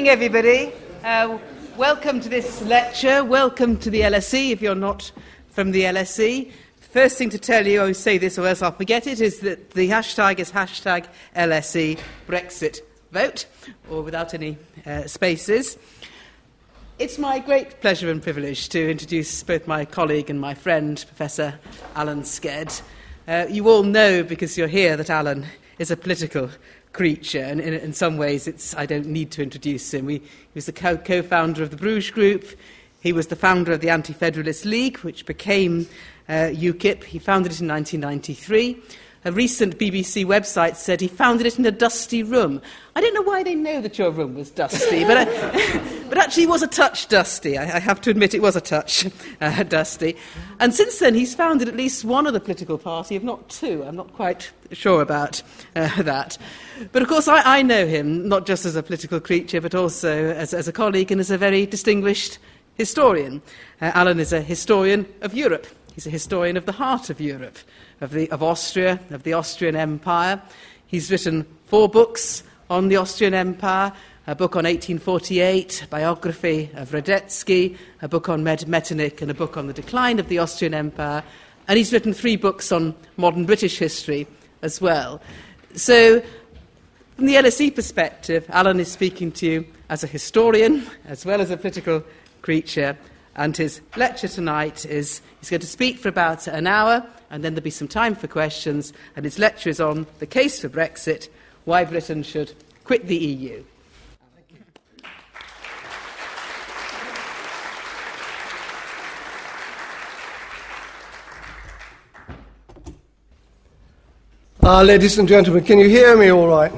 evening, everybody. Uh, welcome to this lecture. Welcome to the LSE if you're not from the LSE. First thing to tell you, I say this or else I'll forget it, is that the hashtag is hashtag LSE Brexit vote, or without any uh, spaces. It's my great pleasure and privilege to introduce both my colleague and my friend, Professor Alan Sked. Uh, you all know, because you're here, that Alan is a political creature, and in, in some ways, it's, I don't need to introduce him. We, he was the co founder of the Bruges Group, he was the founder of the Anti Federalist League, which became uh, UKIP. He founded it in 1993. A recent BBC website said he founded it in a dusty room. I don't know why they know that your room was dusty, but, uh, but actually it was a touch dusty. I, I have to admit it was a touch uh, dusty. And since then, he's founded at least one other political party, if not two. I'm not quite sure about uh, that. But of course, I, I, know him not just as a political creature, but also as, as a colleague and as a very distinguished historian. Uh, Alan is a historian of Europe. He's a historian of the heart of Europe of, the, of Austria, of the Austrian Empire. He's written four books on the Austrian Empire a book on 1848, a biography of Radetzky, a book on Med- Metternich, and a book on the decline of the Austrian Empire. And he's written three books on modern British history as well. So, from the LSE perspective, Alan is speaking to you as a historian as well as a political creature. And his lecture tonight is he's going to speak for about an hour and then there'll be some time for questions. And his lecture is on the case for Brexit, why Britain should quit the EU. Uh, ladies and gentlemen, can you hear me all right?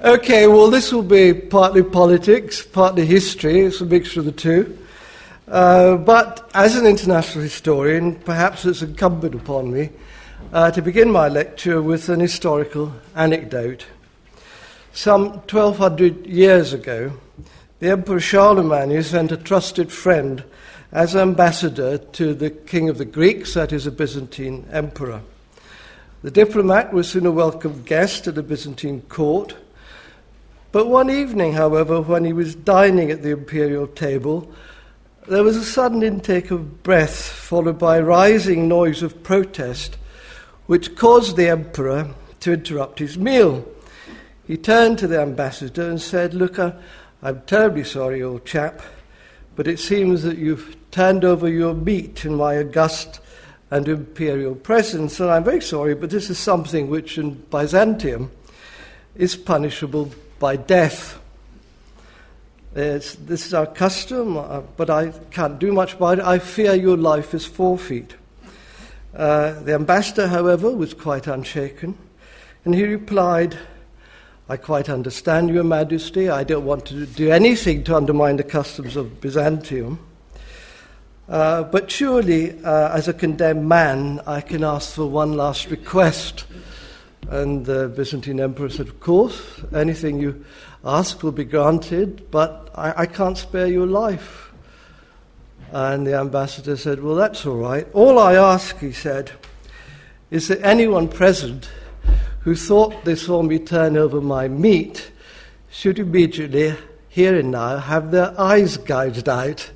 Okay, well, this will be partly politics, partly history. It's a mixture of the two. Uh, but as an international historian, perhaps it's incumbent upon me uh, to begin my lecture with an historical anecdote. Some 1200 years ago, the Emperor Charlemagne sent a trusted friend as ambassador to the king of the Greeks, that is, a Byzantine emperor. The diplomat was soon a welcome guest at the Byzantine court. But one evening, however, when he was dining at the imperial table, there was a sudden intake of breath, followed by a rising noise of protest, which caused the emperor to interrupt his meal. He turned to the ambassador and said, Look, I'm terribly sorry, old chap, but it seems that you've turned over your meat in my august and imperial presence, and I'm very sorry, but this is something which in Byzantium is punishable by death. It's, this is our custom, uh, but I can't do much about it. I fear your life is forfeit. Uh, the ambassador, however, was quite unshaken, and he replied, I quite understand, Your Majesty. I don't want to do anything to undermine the customs of Byzantium. Uh, but surely, uh, as a condemned man, I can ask for one last request. And the Byzantine emperor said, Of course, anything you ask will be granted, but I, I can't spare your life. And the ambassador said, Well, that's all right. All I ask, he said, is that anyone present who thought they saw me turn over my meat should immediately, here and now, have their eyes gouged out.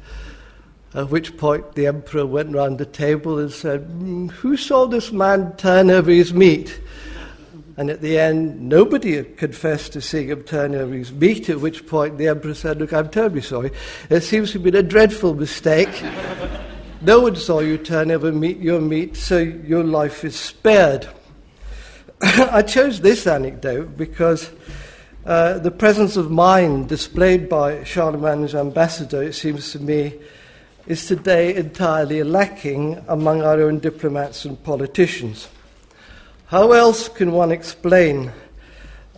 At which point the emperor went round the table and said, mm, Who saw this man turn over his meat? And at the end, nobody had confessed to seeing him turn over his meat, at which point the emperor said, Look, I'm terribly sorry. It seems to have been a dreadful mistake. no one saw you turn over meat, your meat, so your life is spared. I chose this anecdote because uh, the presence of mind displayed by Charlemagne's ambassador, it seems to me, is today entirely lacking among our own diplomats and politicians. How else can one explain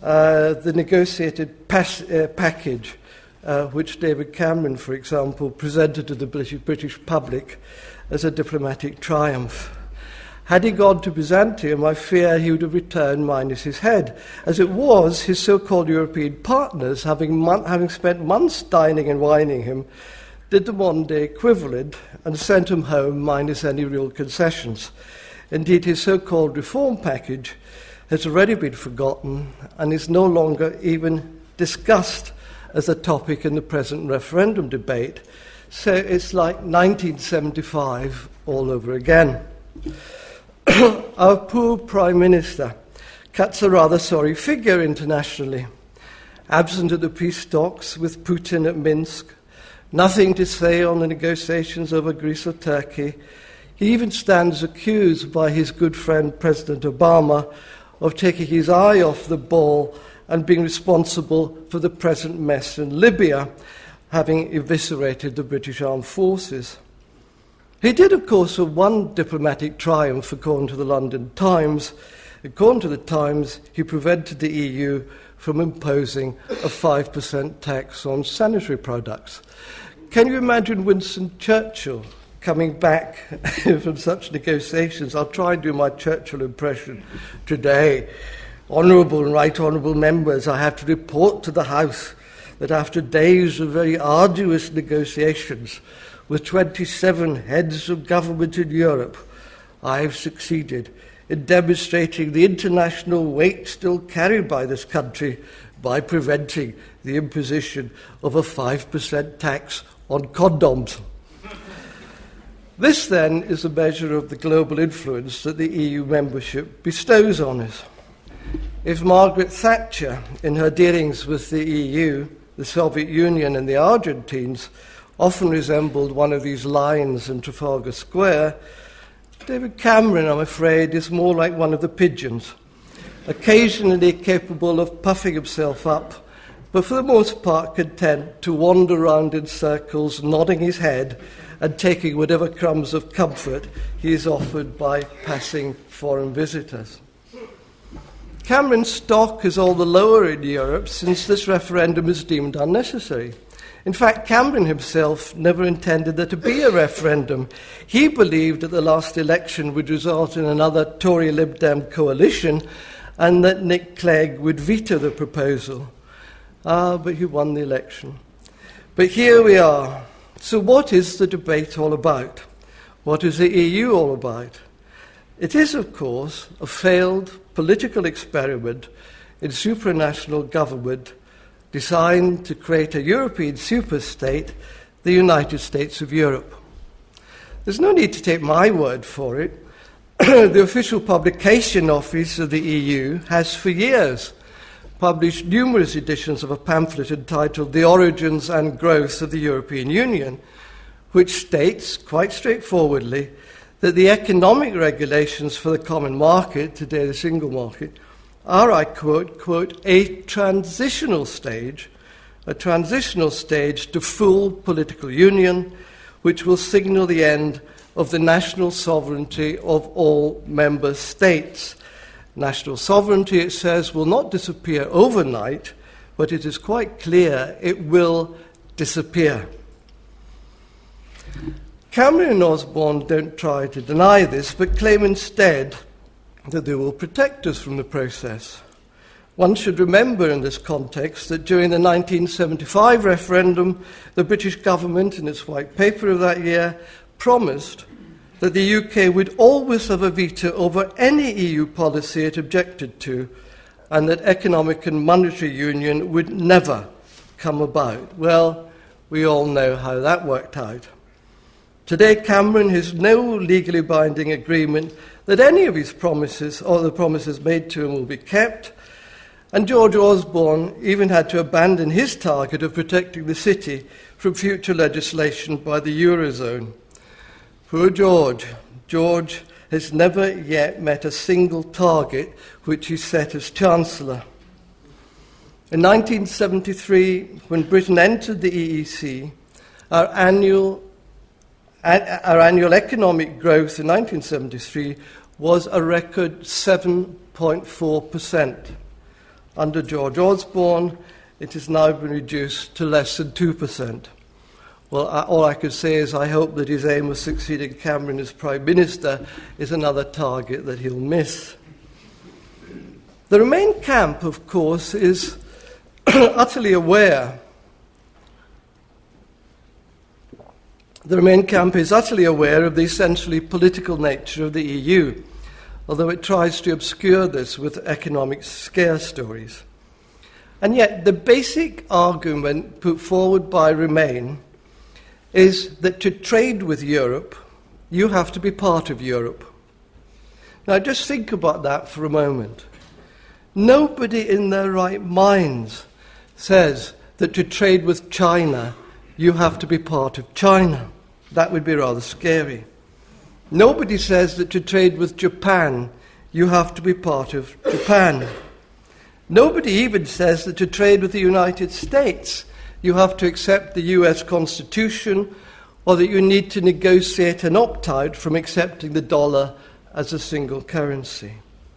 uh, the negotiated pas- uh, package uh, which David Cameron, for example, presented to the British, public as a diplomatic triumph? Had he gone to Byzantium, I fear he would have returned minus his head. As it was, his so called European partners, having, mon- having spent months dining and wining him, did the one day equivalent and sent him home minus any real concessions. Indeed, his so called reform package has already been forgotten and is no longer even discussed as a topic in the present referendum debate. So it's like 1975 all over again. Our poor Prime Minister cuts a rather sorry figure internationally. Absent at the peace talks with Putin at Minsk, nothing to say on the negotiations over Greece or Turkey. He even stands accused by his good friend President Obama of taking his eye off the ball and being responsible for the present mess in Libya, having eviscerated the British armed forces. He did, of course, have one diplomatic triumph, according to the London Times. According to the Times, he prevented the EU from imposing a 5% tax on sanitary products. Can you imagine Winston Churchill coming back from such negotiations? I'll try and do my Churchill impression today. Honourable and right honourable members, I have to report to the House that after days of very arduous negotiations with 27 heads of government in Europe, I have succeeded in demonstrating the international weight still carried by this country by preventing the imposition of a 5% tax on condoms. This, then, is a measure of the global influence that the EU membership bestows on us. If Margaret Thatcher, in her dealings with the EU, the Soviet Union, and the Argentines, often resembled one of these lions in Trafalgar Square, David Cameron, I'm afraid, is more like one of the pigeons, occasionally capable of puffing himself up, but for the most part content to wander around in circles, nodding his head and taking whatever crumbs of comfort he is offered by passing foreign visitors. Cameron's stock is all the lower in Europe since this referendum is deemed unnecessary. In fact, Cameron himself never intended there to be a referendum. He believed that the last election would result in another Tory Lib Dem coalition and that Nick Clegg would veto the proposal. Ah, but he won the election. But here we are. So, what is the debate all about? What is the EU all about? It is, of course, a failed political experiment in supranational government designed to create a European superstate, the United States of Europe. There's no need to take my word for it. the official publication office of the EU has for years published numerous editions of a pamphlet entitled The Origins and Growth of the European Union, which states quite straightforwardly that the economic regulations for the common market, today the single market, are, I quote, quote, a transitional stage, a transitional stage to full political union, which will signal the end of the national sovereignty of all member states. National sovereignty, it says, will not disappear overnight, but it is quite clear it will disappear. Cameron and Osborne don't try to deny this, but claim instead that they will protect us from the process. One should remember in this context that during the 1975 referendum, the British government, in its white paper of that year, promised that the UK would always have a veto over any EU policy it objected to, and that economic and monetary union would never come about. Well, we all know how that worked out. Today, Cameron has no legally binding agreement that any of his promises or the promises made to him will be kept. And George Osborne even had to abandon his target of protecting the city from future legislation by the Eurozone. Poor George. George has never yet met a single target which he set as Chancellor. In 1973, when Britain entered the EEC, our annual our annual economic growth in 1973 was a record 7.4%. Under George Osborne, it has now been reduced to less than 2%. Well, all I could say is I hope that his aim of succeeding Cameron as Prime Minister is another target that he'll miss. The Remain camp, of course, is utterly aware The Remain camp is utterly aware of the essentially political nature of the EU, although it tries to obscure this with economic scare stories. And yet, the basic argument put forward by Remain is that to trade with Europe, you have to be part of Europe. Now, just think about that for a moment. Nobody in their right minds says that to trade with China, you have to be part of China. That would be rather scary. Nobody says that to trade with Japan, you have to be part of Japan. Nobody even says that to trade with the United States, you have to accept the US Constitution or that you need to negotiate an opt out from accepting the dollar as a single currency.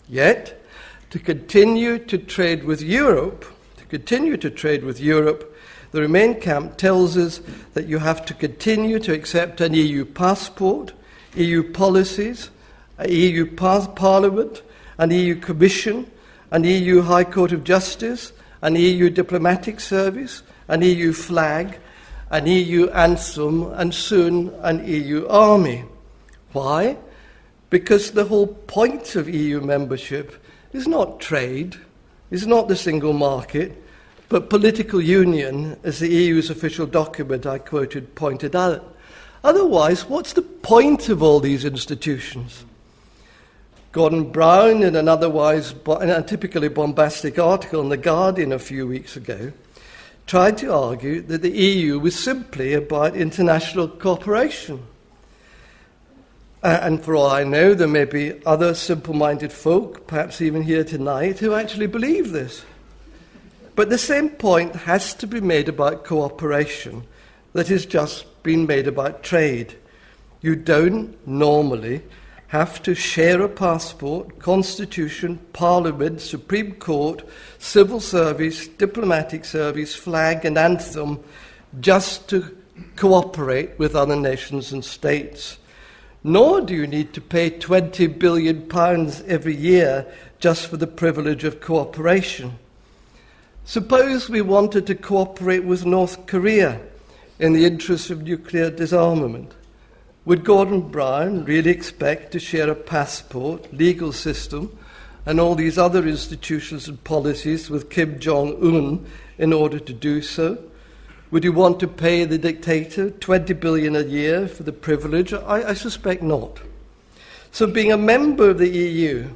Yet, to continue to trade with Europe, to continue to trade with Europe, the Remain camp tells us that you have to continue to accept an EU passport, EU policies, an EU par- Parliament, an EU Commission, an EU High Court of Justice, an EU diplomatic service, an EU flag, an EU anthem, and soon an EU army. Why? Because the whole point of EU membership is not trade, is not the single market, but political union, as the EU's official document I quoted pointed out. Otherwise, what's the point of all these institutions? Gordon Brown, in an otherwise in a typically bombastic article in The Guardian a few weeks ago, tried to argue that the EU was simply about international cooperation. Uh, and for all I know, there may be other simple minded folk, perhaps even here tonight, who actually believe this. But the same point has to be made about cooperation that has just been made about trade. You don't normally have to share a passport, constitution, parliament, Supreme Court, civil service, diplomatic service, flag, and anthem just to cooperate with other nations and states. Nor do you need to pay £20 billion every year just for the privilege of cooperation. Suppose we wanted to cooperate with North Korea in the interest of nuclear disarmament. Would Gordon Brown really expect to share a passport, legal system, and all these other institutions and policies with Kim Jong un in order to do so? Would he want to pay the dictator 20 billion a year for the privilege? I, I suspect not. So, being a member of the EU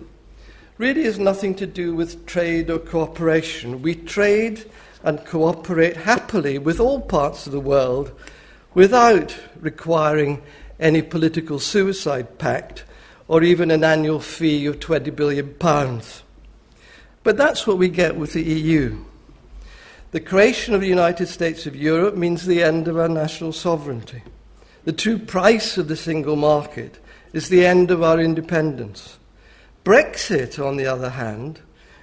really has nothing to do with trade or cooperation. We trade and cooperate happily with all parts of the world without requiring any political suicide pact or even an annual fee of 20 billion pounds. But that's what we get with the EU. The creation of the United States of Europe means the end of our national sovereignty. The true price of the single market is the end of our independence. Brexit, on the other hand,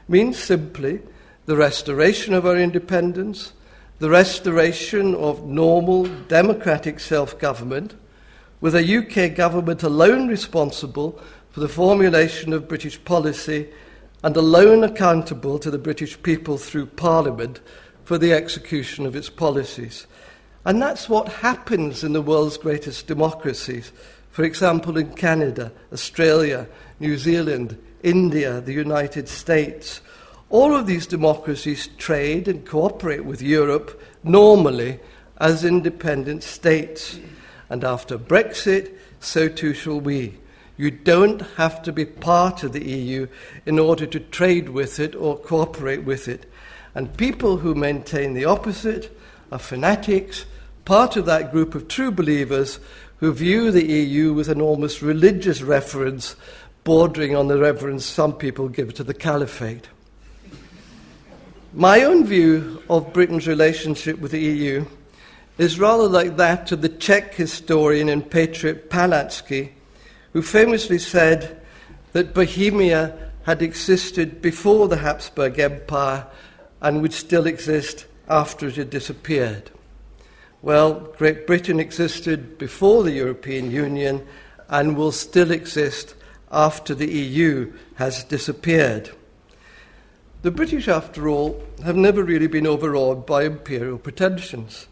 means simply the restoration of our independence, the restoration of normal democratic self government, with a UK government alone responsible for the formulation of British policy and alone accountable to the British people through Parliament for the execution of its policies. And that's what happens in the world's greatest democracies. For example, in Canada, Australia, New Zealand, India, the United States. All of these democracies trade and cooperate with Europe normally as independent states. And after Brexit, so too shall we. You don't have to be part of the EU in order to trade with it or cooperate with it. And people who maintain the opposite are fanatics, part of that group of true believers who view the EU with an almost religious reference, bordering on the reverence some people give to the caliphate. My own view of Britain's relationship with the EU is rather like that of the Czech historian and patriot Palacký, who famously said that Bohemia had existed before the Habsburg Empire and would still exist after it had disappeared. Well, Great Britain existed before the European Union and will still exist after the EU has disappeared. The British, after all, have never really been overawed by imperial pretensions.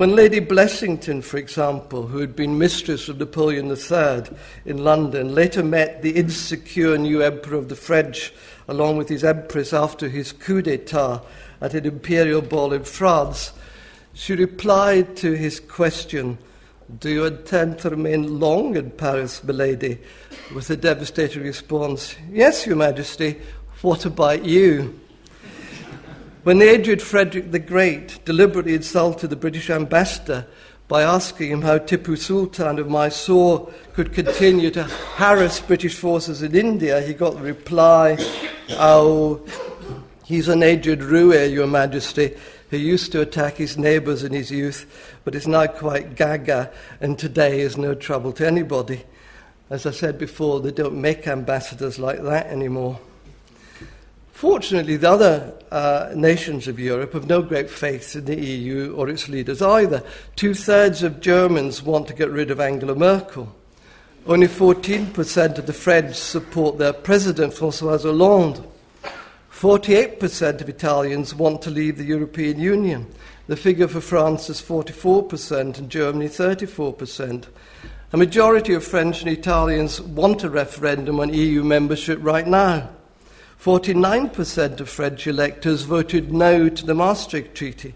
When Lady Blessington, for example, who had been mistress of Napoleon III in London, later met the insecure new emperor of the French along with his empress after his coup d'etat at an imperial ball in France, she replied to his question, Do you intend to remain long in Paris, milady? with a devastating response, Yes, Your Majesty, what about you? When aged Frederick the Great deliberately insulted the British ambassador by asking him how Tipu Sultan of Mysore could continue to harass British forces in India, he got the reply, Oh, he's an aged Roue, Your Majesty, who used to attack his neighbours in his youth, but is now quite gaga, and today is no trouble to anybody. As I said before, they don't make ambassadors like that anymore. Fortunately, the other uh, nations of Europe have no great faith in the EU or its leaders either. Two thirds of Germans want to get rid of Angela Merkel. Only 14% of the French support their president, Francois Hollande. 48% of Italians want to leave the European Union. The figure for France is 44% and Germany 34%. A majority of French and Italians want a referendum on EU membership right now. 49% of French electors voted no to the Maastricht Treaty.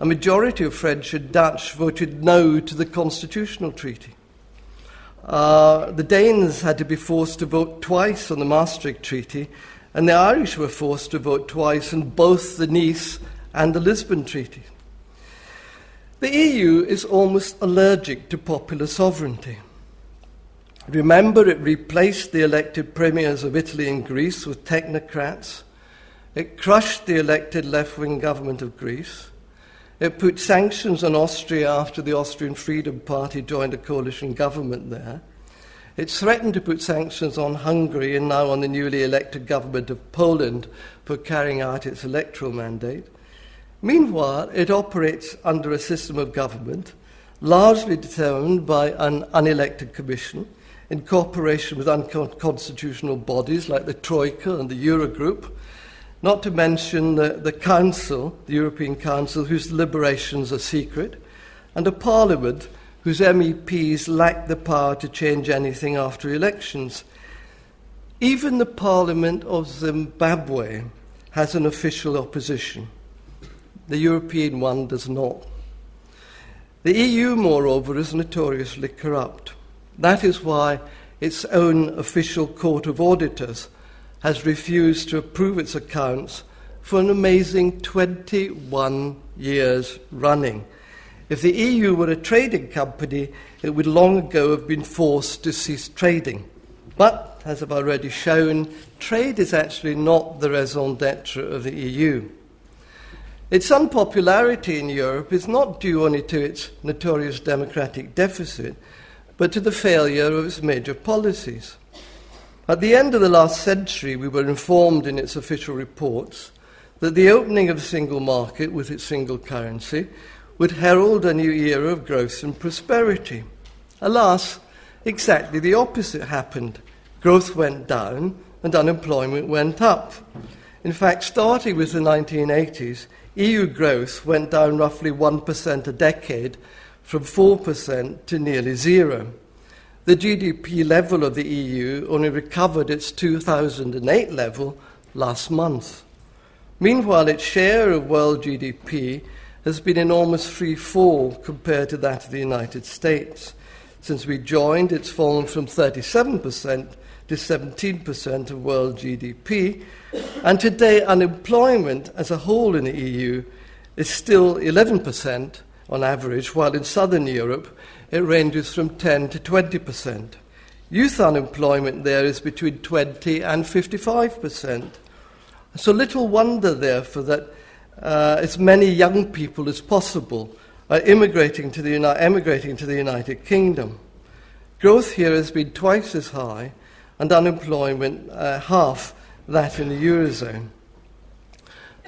A majority of French and Dutch voted no to the Constitutional Treaty. Uh, the Danes had to be forced to vote twice on the Maastricht Treaty, and the Irish were forced to vote twice on both the Nice and the Lisbon Treaty. The EU is almost allergic to popular sovereignty. Remember, it replaced the elected premiers of Italy and Greece with technocrats. It crushed the elected left wing government of Greece. It put sanctions on Austria after the Austrian Freedom Party joined a coalition government there. It threatened to put sanctions on Hungary and now on the newly elected government of Poland for carrying out its electoral mandate. Meanwhile, it operates under a system of government largely determined by an unelected commission in cooperation with unconstitutional bodies like the Troika and the Eurogroup, not to mention the, the Council, the European Council, whose deliberations are secret, and a Parliament whose MEPs lack the power to change anything after elections. Even the Parliament of Zimbabwe has an official opposition. The European one does not. The EU, moreover, is notoriously corrupt. That is why its own official court of auditors has refused to approve its accounts for an amazing 21 years running. If the EU were a trading company, it would long ago have been forced to cease trading. But, as I've already shown, trade is actually not the raison d'etre of the EU. Its unpopularity in Europe is not due only to its notorious democratic deficit, but to the failure of its major policies. At the end of the last century, we were informed in its official reports that the opening of the single market with its single currency would herald a new era of growth and prosperity. Alas, exactly the opposite happened. Growth went down and unemployment went up. In fact, starting with the 1980s, EU growth went down roughly 1% a decade from 4% to nearly zero. The GDP level of the EU only recovered its 2008 level last month. Meanwhile, its share of world GDP has been almost free fall compared to that of the United States. Since we joined, it's fallen from 37% to 17% of world GDP, and today unemployment as a whole in the EU is still 11%, on average, while in southern Europe it ranges from 10 to 20 percent. Youth unemployment there is between 20 and 55 percent. So little wonder, therefore, that uh, as many young people as possible are immigrating to, the emigrating to the United Kingdom. Growth here has been twice as high, and unemployment uh, half that in the Eurozone.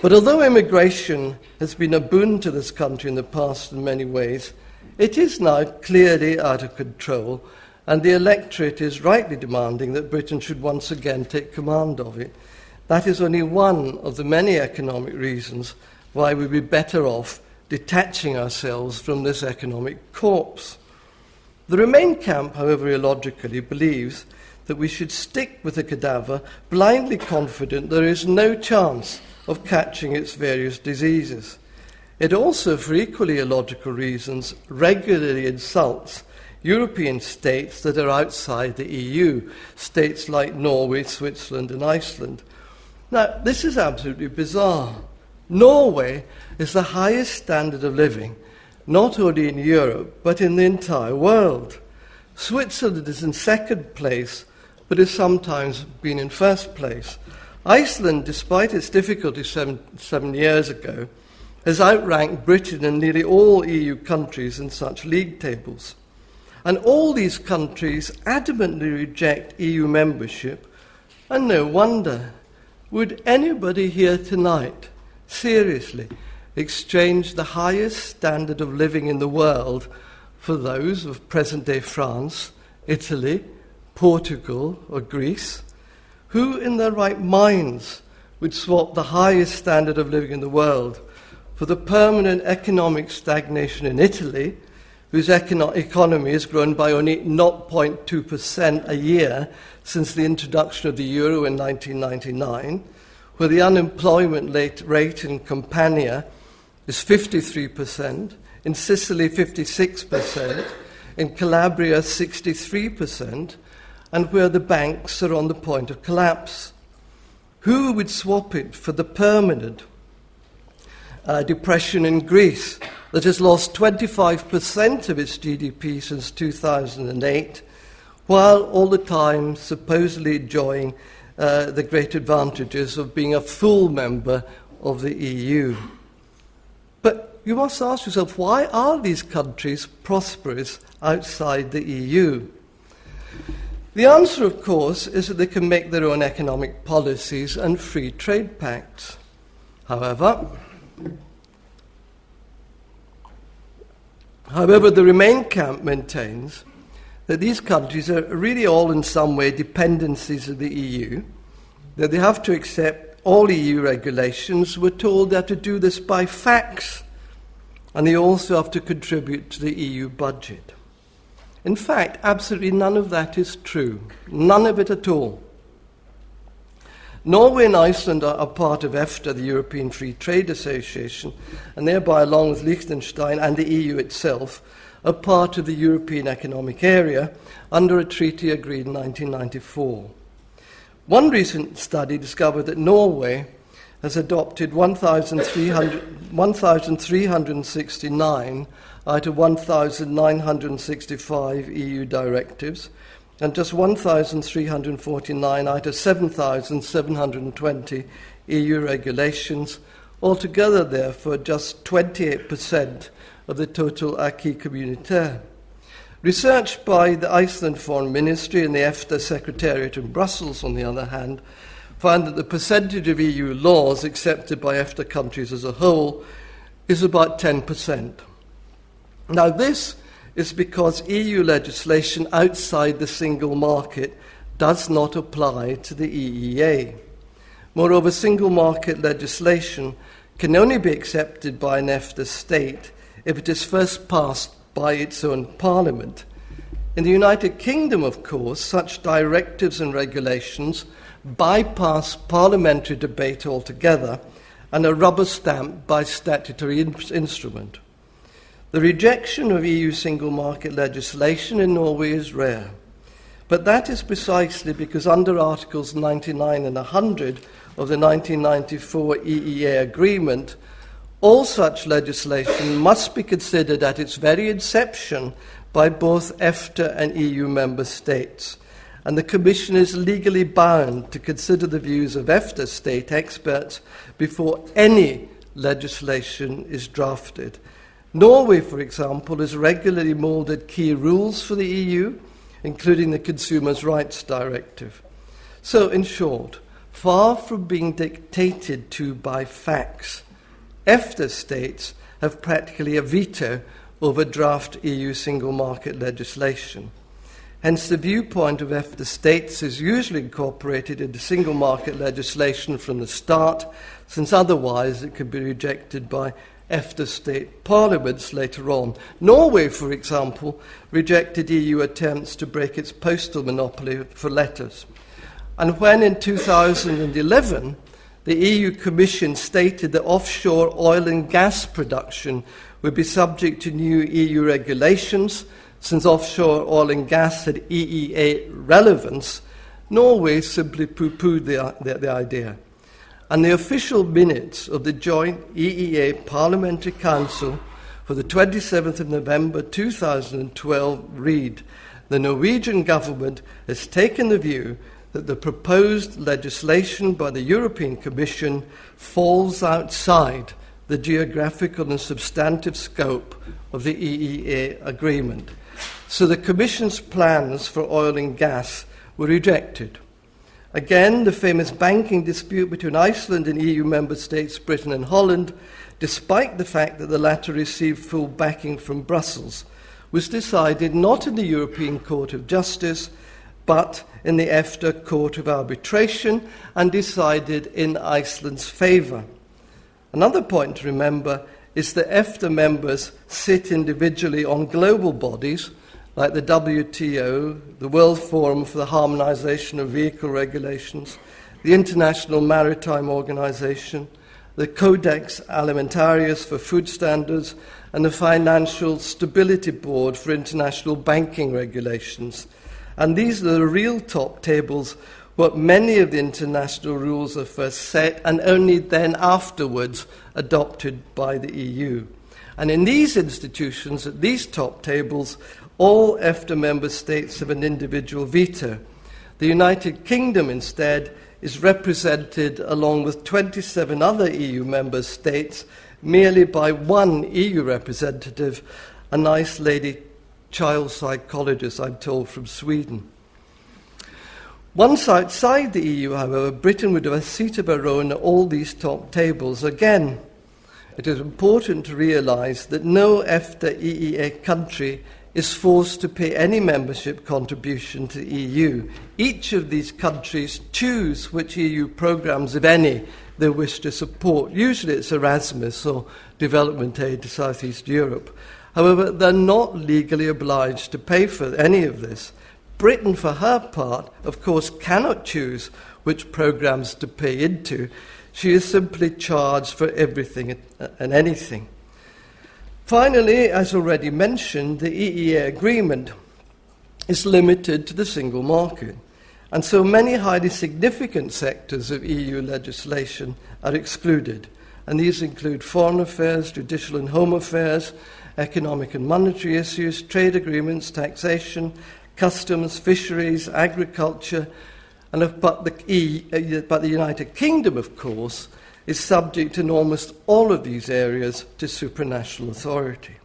But although immigration has been a boon to this country in the past in many ways, it is now clearly out of control, and the electorate is rightly demanding that Britain should once again take command of it. That is only one of the many economic reasons why we'd be better off detaching ourselves from this economic corpse. The Remain camp, however illogically, believes that we should stick with the cadaver, blindly confident there is no chance of catching its various diseases. It also, for equally illogical reasons, regularly insults European states that are outside the EU, states like Norway, Switzerland, and Iceland. Now, this is absolutely bizarre. Norway is the highest standard of living, not only in Europe, but in the entire world. Switzerland is in second place, but has sometimes been in first place. Iceland, despite its difficulties seven, seven years ago, has outranked Britain and nearly all EU countries in such league tables. And all these countries adamantly reject EU membership, and no wonder. Would anybody here tonight seriously exchange the highest standard of living in the world for those of present day France, Italy, Portugal, or Greece? Who in their right minds would swap the highest standard of living in the world for the permanent economic stagnation in Italy, whose econo- economy has grown by only 0.2% a year since the introduction of the euro in 1999? where the unemployment rate in Campania is 53%, in Sicily 56%, in Calabria 63%, and where the banks are on the point of collapse. Who would swap it for the permanent uh, depression in Greece that has lost 25% of its GDP since 2008, while all the time supposedly enjoying uh, the great advantages of being a full member of the EU. But you must ask yourself why are these countries prosperous outside the EU? The answer, of course, is that they can make their own economic policies and free trade pacts. However, however, the Remain camp maintains that these countries are really all in some way dependencies of the EU, that they have to accept all EU regulations. We're told they have to do this by fax, and they also have to contribute to the EU budget. In fact, absolutely none of that is true. None of it at all. Norway and Iceland are, are, part of EFTA, the European Free Trade Association, and thereby, along with Liechtenstein and the EU itself, a part of the European Economic Area under a treaty agreed in 1994. One recent study discovered that Norway has adopted 1,369 Uh, out of 1,965 EU directives and just 1,349 out of 7,720 EU regulations, altogether, therefore, just 28% of the total acquis communautaire. Research by the Iceland Foreign Ministry and the EFTA Secretariat in Brussels, on the other hand, found that the percentage of EU laws accepted by EFTA countries as a whole is about 10%. Now, this is because EU legislation outside the single market does not apply to the EEA. Moreover, single market legislation can only be accepted by an EFTA state if it is first passed by its own parliament. In the United Kingdom, of course, such directives and regulations bypass parliamentary debate altogether and are rubber stamped by statutory in- instrument. The rejection of EU single market legislation in Norway is rare. But that is precisely because under Articles 99 and 100 of the 1994 EEA agreement, all such legislation must be considered at its very inception by both EFTA and EU member states, and the Commission is legally bound to consider the views of EFTA state experts before any legislation is drafted. Norway, for example, has regularly moulded key rules for the EU, including the Consumers' Rights Directive. So, in short, far from being dictated to by fax, EFTA states have practically a veto over draft EU single market legislation. Hence, the viewpoint of EFTA states is usually incorporated into single market legislation from the start, since otherwise it could be rejected by EFTA state parliaments later on. Norway, for example, rejected EU attempts to break its postal monopoly for letters. And when in 2011 the EU Commission stated that offshore oil and gas production would be subject to new EU regulations. Since offshore oil and gas had EEA relevance, Norway simply poo pooed the, the, the idea. And the official minutes of the joint EEA Parliamentary Council for the 27th of November 2012 read The Norwegian government has taken the view that the proposed legislation by the European Commission falls outside the geographical and substantive scope of the EEA agreement. So the Commission's plans for oil and gas were rejected. Again, the famous banking dispute between Iceland and EU member states Britain and Holland, despite the fact that the latter received full backing from Brussels, was decided not in the European Court of Justice but in the EFTA Court of Arbitration and decided in Iceland's favour. Another point to remember is that EFTA members sit individually on global bodies like the WTO, the World Forum for the Harmonization of Vehicle Regulations, the International Maritime Organization, the Codex Alimentarius for Food Standards, and the Financial Stability Board for International Banking Regulations. And these are the real top tables, what many of the international rules are first set and only then afterwards adopted by the EU. And in these institutions, at these top tables, all EFTA member states have an individual veto. The United Kingdom, instead, is represented along with 27 other EU member states merely by one EU representative, a nice lady child psychologist, I'm told, from Sweden. Once outside the EU, however, Britain would have a seat of her own at all these top tables. Again, it is important to realise that no EFTA EEA country is forced to pay any membership contribution to the EU. Each of these countries choose which EU programmes, if any, they wish to support. Usually it's Erasmus or development aid to Southeast Europe. However, they're not legally obliged to pay for any of this. Britain, for her part, of course, cannot choose which programs to pay into. She is simply charged for everything and anything. Finally, as already mentioned, the EEA agreement is limited to the single market. And so many highly significant sectors of EU legislation are excluded. And these include foreign affairs, judicial and home affairs, economic and monetary issues, trade agreements, taxation, customs, fisheries, agriculture, and but the, e, uh, but the United Kingdom, of course, is subject in almost all of these areas to supranational authority.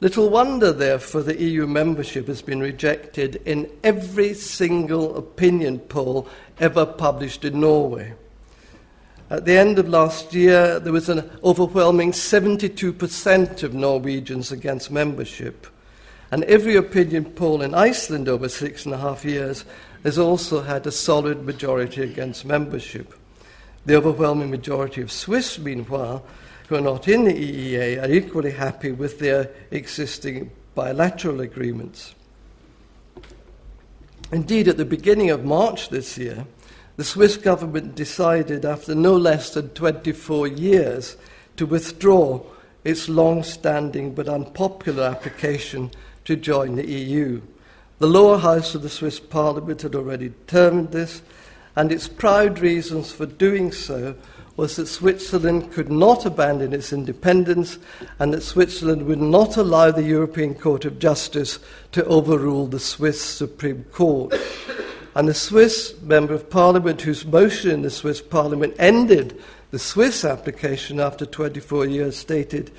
Little wonder, therefore, the EU membership has been rejected in every single opinion poll ever published in Norway. At the end of last year, there was an overwhelming 72% of Norwegians against membership. And every opinion poll in Iceland over six and a half years has also had a solid majority against membership. The overwhelming majority of Swiss, meanwhile, who are not in the EEA, are equally happy with their existing bilateral agreements. Indeed, at the beginning of March this year, the Swiss government decided, after no less than 24 years, to withdraw its long standing but unpopular application to join the EU. The lower house of the Swiss parliament had already determined this, and its proud reasons for doing so was that Switzerland could not abandon its independence and that Switzerland would not allow the European Court of Justice to overrule the Swiss Supreme Court. And the Swiss Member of Parliament, whose motion in the Swiss Parliament ended the Swiss application after 24 years, stated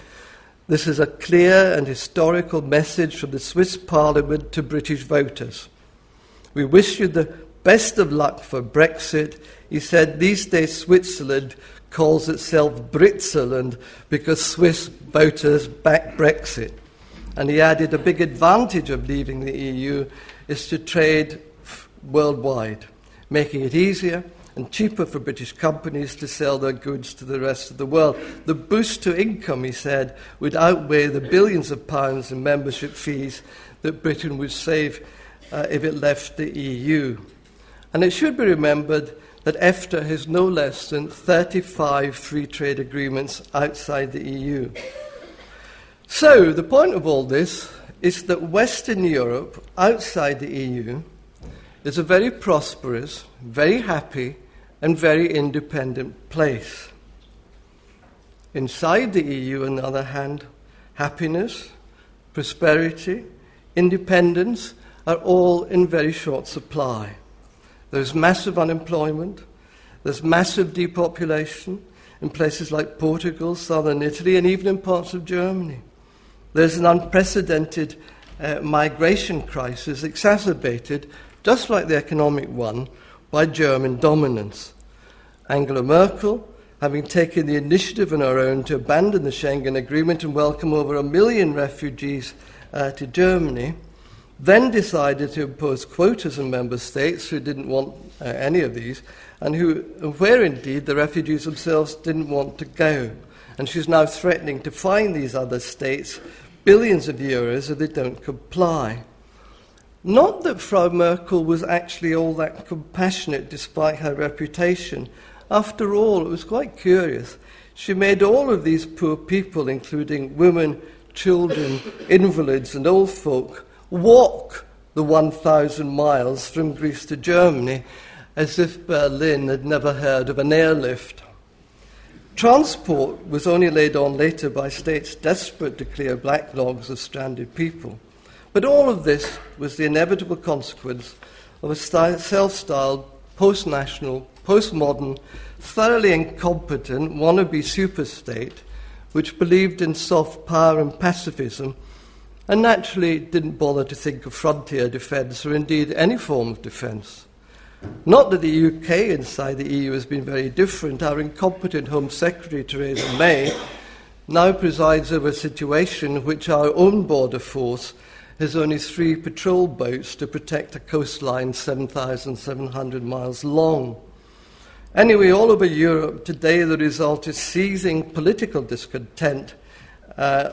this is a clear and historical message from the Swiss Parliament to British voters. We wish you the best of luck for Brexit. He said these days Switzerland calls itself Britzeland because Swiss voters back Brexit. And he added a big advantage of leaving the EU is to trade worldwide, making it easier and cheaper for British companies to sell their goods to the rest of the world. The boost to income, he said, would outweigh the billions of pounds in membership fees that Britain would save uh, if it left the EU. And it should be remembered that EFTA has no less than 35 free trade agreements outside the EU. So, the point of all this is that Western Europe, outside the EU, is a very prosperous, very happy, and very independent place. Inside the EU, on the other hand, happiness, prosperity, independence are all in very short supply. There's massive unemployment, there's massive depopulation in places like Portugal, southern Italy, and even in parts of Germany. There's an unprecedented uh, migration crisis exacerbated, just like the economic one, by German dominance. Angela Merkel, having taken the initiative on her own to abandon the Schengen Agreement and welcome over a million refugees uh, to Germany, then decided to impose quotas on member states who didn't want uh, any of these, and who, where indeed the refugees themselves didn't want to go. And she's now threatening to fine these other states billions of euros if they don't comply. Not that Frau Merkel was actually all that compassionate despite her reputation. After all, it was quite curious. She made all of these poor people, including women, children, invalids, and old folk, walk the 1,000 miles from Greece to Germany as if Berlin had never heard of an airlift. Transport was only laid on later by states desperate to clear backlogs of stranded people. But all of this was the inevitable consequence of a self styled, post national, post modern, thoroughly incompetent wannabe superstate which believed in soft power and pacifism and naturally didn't bother to think of frontier defence or indeed any form of defence. Not that the UK inside the EU has been very different. Our incompetent Home Secretary, Theresa May, now presides over a situation in which our own border force has only three patrol boats to protect a coastline 7,700 miles long. Anyway, all over Europe today, the result is seizing political discontent, uh,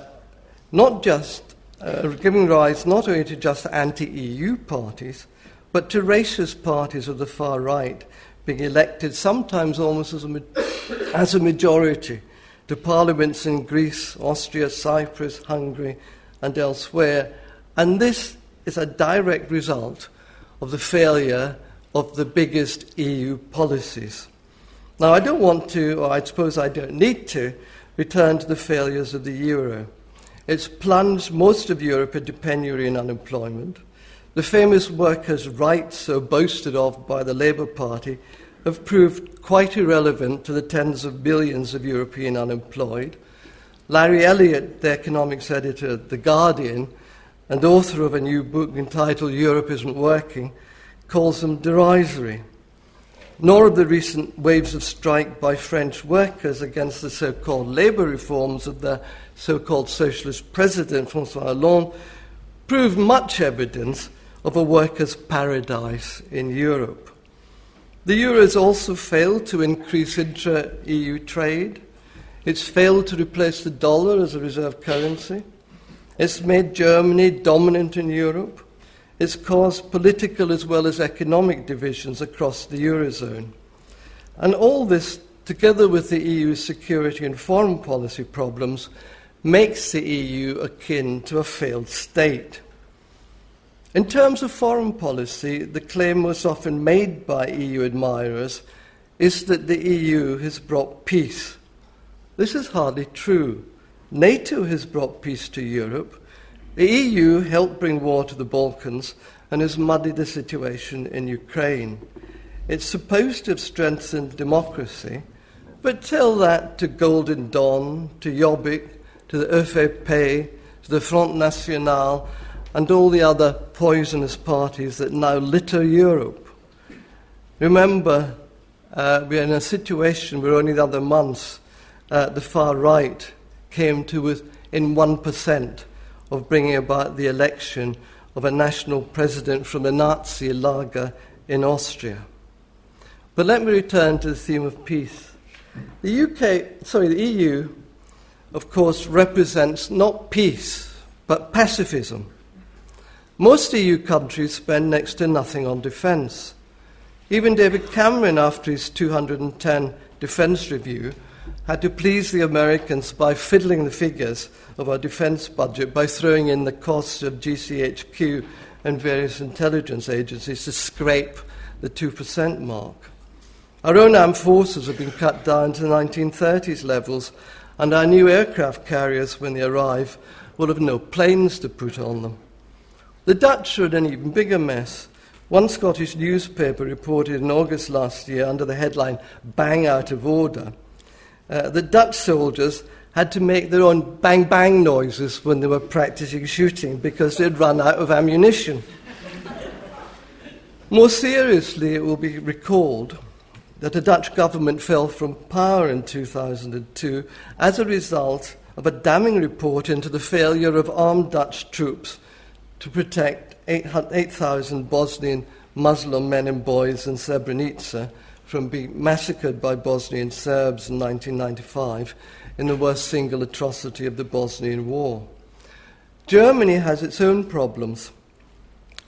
not just uh, giving rise not only to just anti EU parties, but to racist parties of the far right being elected sometimes almost as a, ma- as a majority to parliaments in Greece, Austria, Cyprus, Hungary, and elsewhere. And this is a direct result of the failure of the biggest EU policies. Now, I don't want to, or I suppose I don't need to, return to the failures of the euro. It's plunged most of Europe into penury and unemployment. The famous workers' rights, so boasted of by the Labour Party, have proved quite irrelevant to the tens of billions of European unemployed. Larry Elliott, the economics editor at The Guardian and author of a new book entitled Europe Isn't Working, calls them derisory. Nor have the recent waves of strike by French workers against the so called labour reforms of the so called socialist president, Francois Hollande, proved much evidence of a workers' paradise in Europe. The euro has also failed to increase intra EU trade. It's failed to replace the dollar as a reserve currency. It's made Germany dominant in Europe. It's caused political as well as economic divisions across the Eurozone. And all this, together with the EU's security and foreign policy problems, makes the EU akin to a failed state. In terms of foreign policy, the claim most often made by EU admirers is that the EU has brought peace. This is hardly true. NATO has brought peace to Europe. The EU helped bring war to the Balkans and has muddied the situation in Ukraine. It's supposed to have strengthened democracy, but tell that to Golden Dawn, to Jobbik, to the ÖVP, to the Front National, and all the other poisonous parties that now litter Europe. Remember, uh, we're in a situation where only the other months uh, the far right came to within 1% of bringing about the election of a national president from the Nazi Lager in Austria. But let me return to the theme of peace. The UK, sorry, the EU, of course, represents not peace, but pacifism. Most EU countries spend next to nothing on defence. Even David Cameron, after his 210 defense review, had to please the Americans by fiddling the figures of our defense budget by throwing in the costs of GCHQ and various intelligence agencies to scrape the 2% mark. Our own armed forces have been cut down to 1930s levels, and our new aircraft carriers, when they arrive, will have no planes to put on them. The Dutch are in an even bigger mess. One Scottish newspaper reported in August last year under the headline Bang Out of Order uh, that Dutch soldiers had to make their own bang bang noises when they were practicing shooting because they'd run out of ammunition. More seriously, it will be recalled that the Dutch government fell from power in 2002 as a result of a damning report into the failure of armed Dutch troops to protect 8,000 Bosnian Muslim men and boys in Srebrenica from being massacred by Bosnian Serbs in 1995 in the worst single atrocity of the Bosnian War. Germany has its own problems.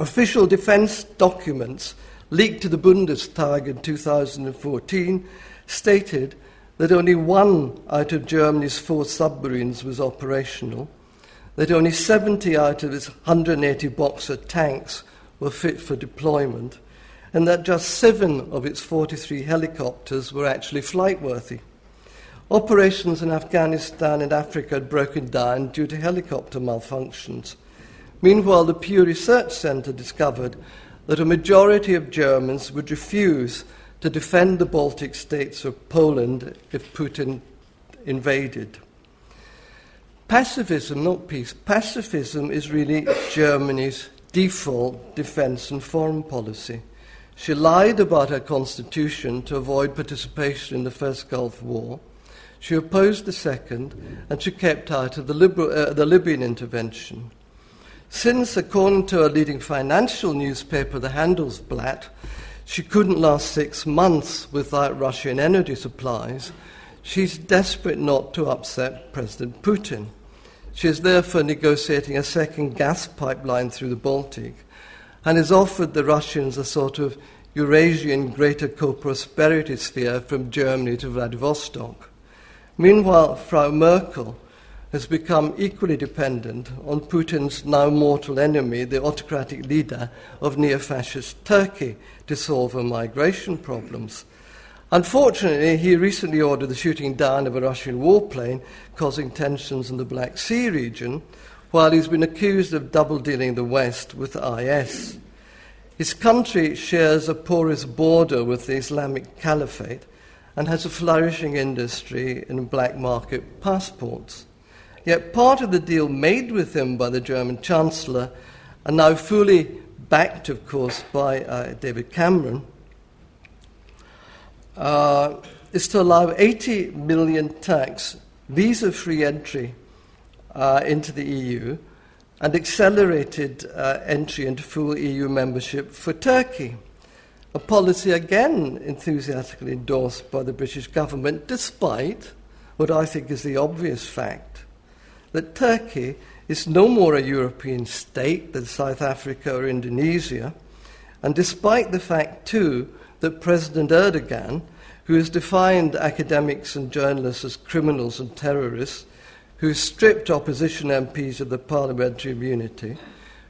Official defense documents leaked to the Bundestag in 2014 stated that only one out of Germany's four submarines was operational, that only 70 out of its 180 Boxer tanks were fit for deployment, and that just seven of its 43 helicopters were actually flight worthy. Operations in Afghanistan and Africa had broken down due to helicopter malfunctions. Meanwhile, the Pew Research Center discovered that a majority of Germans would refuse to defend the Baltic states or Poland if Putin invaded. Pacifism, not peace, pacifism is really Germany's default defense and foreign policy. She lied about her constitution to avoid participation in the First Gulf War. She opposed the second, and she kept out of the, uh, the Libyan intervention. Since, according to a leading financial newspaper, the Handelsblatt, she couldn't last six months without Russian energy supplies, she's desperate not to upset President Putin. She is therefore negotiating a second gas pipeline through the Baltic and has offered the Russians a sort of Eurasian greater co prosperity sphere from Germany to Vladivostok. Meanwhile, Frau Merkel has become equally dependent on Putin's now mortal enemy, the autocratic leader of neo fascist Turkey, to solve her migration problems. Unfortunately, he recently ordered the shooting down of a Russian warplane, causing tensions in the Black Sea region, while he's been accused of double dealing the West with IS. His country shares a porous border with the Islamic Caliphate and has a flourishing industry in black market passports. Yet part of the deal made with him by the German Chancellor, and now fully backed, of course, by uh, David Cameron, uh, is to allow 80 million Turks visa free entry uh, into the EU and accelerated uh, entry into full EU membership for Turkey. A policy again enthusiastically endorsed by the British government, despite what I think is the obvious fact that Turkey is no more a European state than South Africa or Indonesia, and despite the fact, too, that President Erdogan, who has defined academics and journalists as criminals and terrorists, who stripped opposition MPs of the parliamentary immunity,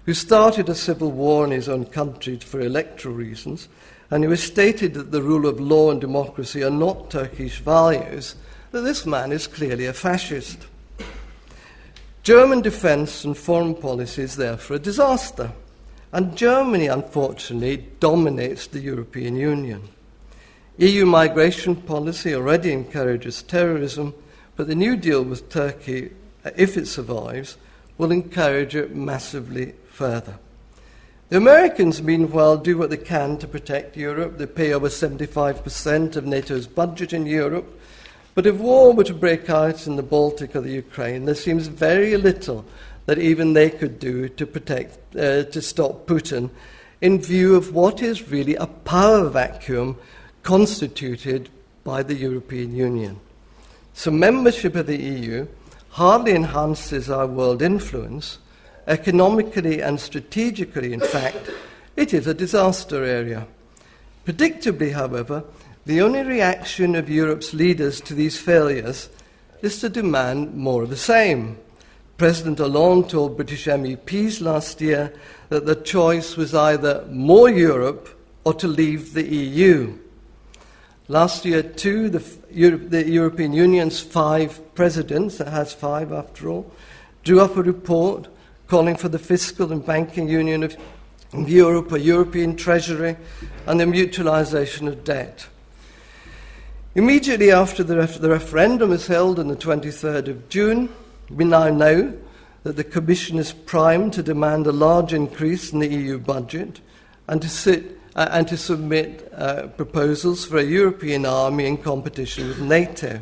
who started a civil war in his own country for electoral reasons, and who has stated that the rule of law and democracy are not Turkish values, that this man is clearly a fascist. German defence and foreign policy is therefore a disaster, and Germany, unfortunately, dominates the European Union. EU migration policy already encourages terrorism, but the new deal with Turkey, uh, if it survives, will encourage it massively further. The Americans, meanwhile, do what they can to protect Europe. They pay over 75% of NATO's budget in Europe. But if war were to break out in the Baltic or the Ukraine, there seems very little that even they could do to protect, uh, to stop Putin, in view of what is really a power vacuum constituted by the European Union. So, membership of the EU hardly enhances our world influence. Economically and strategically, in fact, it is a disaster area. Predictably, however, the only reaction of Europe's leaders to these failures is to demand more of the same. President Hollande told British MEPs last year that the choice was either more Europe or to leave the EU. Last year, too, the, the European Union's five presidents, it has five after all, drew up a report calling for the fiscal and banking union of Europe, a European treasury, and the mutualisation of debt. Immediately after the, ref- the referendum was held on the 23rd of June, we now know that the Commission is primed to demand a large increase in the EU budget and to, sit, uh, and to submit uh, proposals for a European army in competition with NATO.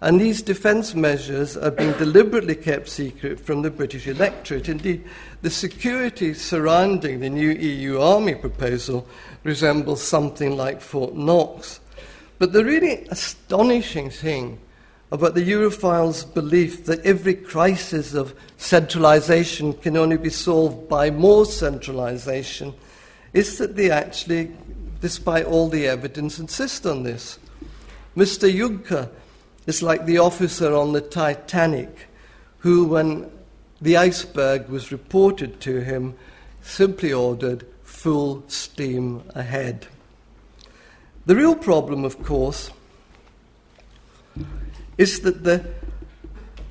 And these defence measures are being deliberately kept secret from the British electorate. Indeed, the security surrounding the new EU army proposal resembles something like Fort Knox. But the really astonishing thing about the Europhiles' belief that every crisis of centralisation can only be solved by more centralisation is that they actually, despite all the evidence, insist on this. Mr. Juncker is like the officer on the Titanic who, when the iceberg was reported to him, simply ordered full steam ahead. The real problem, of course, is that the,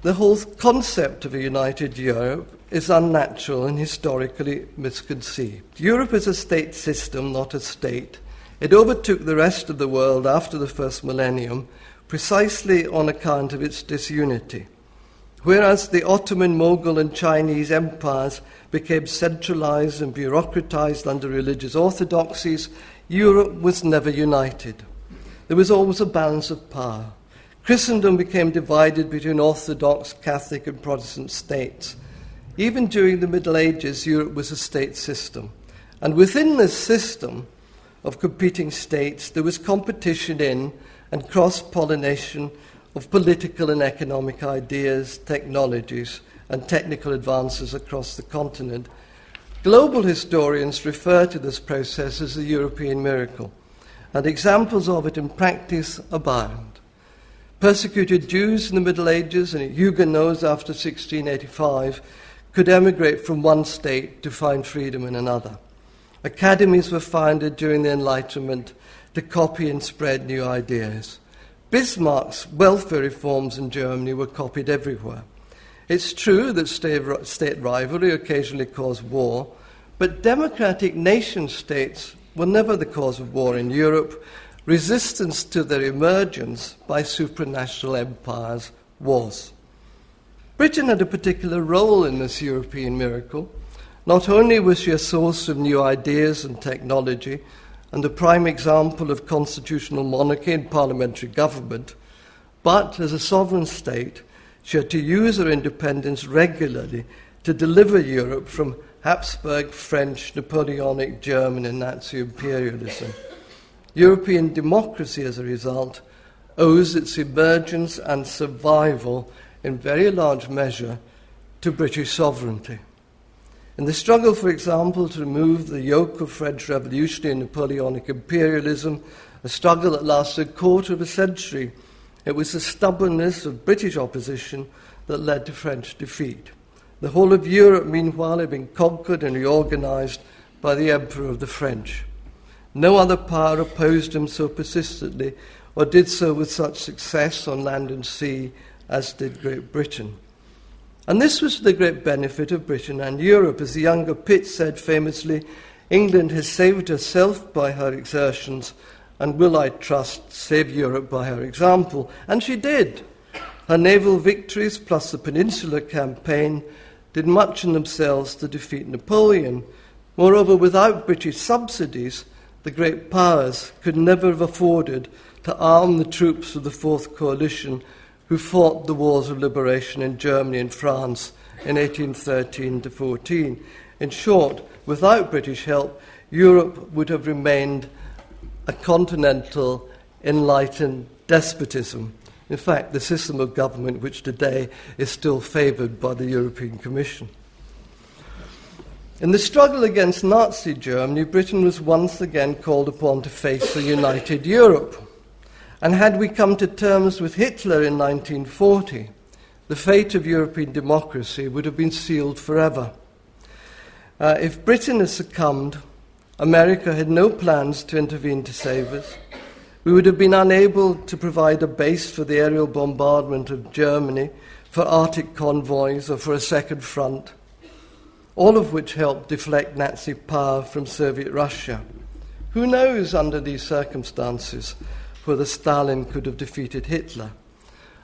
the whole concept of a united Europe is unnatural and historically misconceived. Europe is a state system, not a state. It overtook the rest of the world after the first millennium precisely on account of its disunity. Whereas the Ottoman, Mughal, and Chinese empires became centralized and bureaucratized under religious orthodoxies, Europe was never united. There was always a balance of power. Christendom became divided between Orthodox, Catholic, and Protestant states. Even during the Middle Ages, Europe was a state system. And within this system of competing states, there was competition in and cross pollination of political and economic ideas, technologies, and technical advances across the continent. Global historians refer to this process as the European miracle, and examples of it in practice abound. Persecuted Jews in the Middle Ages and Huguenots after 1685 could emigrate from one state to find freedom in another. Academies were founded during the Enlightenment to copy and spread new ideas. Bismarck's welfare reforms in Germany were copied everywhere. It's true that state rivalry occasionally caused war, but democratic nation states were never the cause of war in Europe, resistance to their emergence by supranational empires was. Britain had a particular role in this European miracle. Not only was she a source of new ideas and technology, and a prime example of constitutional monarchy and parliamentary government, but as a sovereign state, she had to use her independence regularly to deliver Europe from Habsburg, French, Napoleonic, German, and Nazi imperialism. European democracy, as a result, owes its emergence and survival in very large measure to British sovereignty. In the struggle, for example, to remove the yoke of French revolutionary and Napoleonic imperialism, a struggle that lasted a quarter of a century, it was the stubbornness of British opposition that led to French defeat. The whole of Europe, meanwhile, had been conquered and reorganized by the Emperor of the French. No other power opposed him so persistently or did so with such success on land and sea as did Great Britain. And this was the great benefit of Britain and Europe. As the younger Pitt said famously, England has saved herself by her exertions and will, I trust, save Europe by her example. And she did. Her naval victories, plus the Peninsular Campaign, did much in themselves to defeat Napoleon. Moreover, without British subsidies, the great powers could never have afforded to arm the troops of the Fourth Coalition who fought the wars of liberation in Germany and France in 1813 to 14. In short, without British help, Europe would have remained a continental enlightened despotism. In fact, the system of government which today is still favoured by the European Commission. In the struggle against Nazi Germany, Britain was once again called upon to face a united Europe. And had we come to terms with Hitler in 1940, the fate of European democracy would have been sealed forever. Uh, if Britain had succumbed, America had no plans to intervene to save us. We would have been unable to provide a base for the aerial bombardment of Germany, for Arctic convoys, or for a second front all of which helped deflect Nazi power from Soviet Russia. Who knows under these circumstances whether Stalin could have defeated Hitler?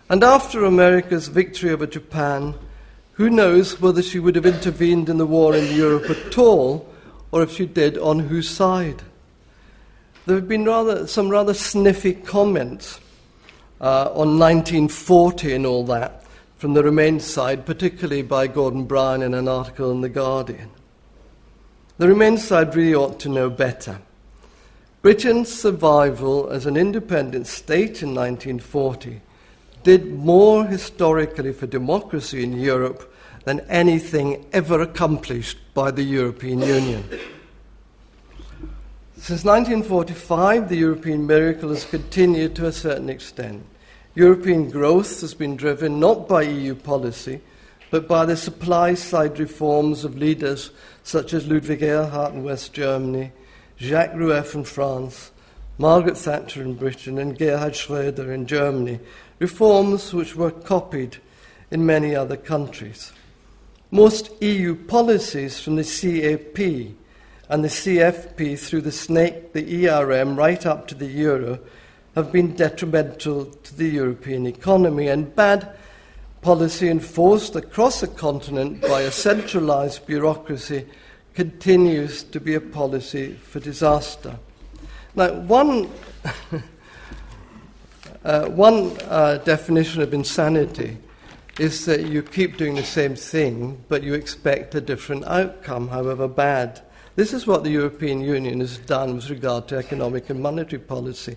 And after America's victory over Japan, who knows whether she would have intervened in the war in Europe at all, or if she did, on whose side? There have been rather, some rather sniffy comments uh, on 1940 and all that from the Remain side, particularly by Gordon Brown in an article in The Guardian. The Remain side really ought to know better. Britain's survival as an independent state in 1940 did more historically for democracy in Europe than anything ever accomplished by the European Union. Since 1945, the European miracle has continued to a certain extent. European growth has been driven not by EU policy, but by the supply side reforms of leaders such as Ludwig Erhard in West Germany, Jacques Rueff in France, Margaret Thatcher in Britain, and Gerhard Schröder in Germany, reforms which were copied in many other countries. Most EU policies from the CAP and the CFP through the snake, the ERM, right up to the euro have been detrimental to the European economy, and bad policy enforced across the continent by a centralized bureaucracy continues to be a policy for disaster. Now, one, uh, one uh, definition of insanity is that you keep doing the same thing, but you expect a different outcome, however bad. This is what the European Union has done with regard to economic and monetary policy.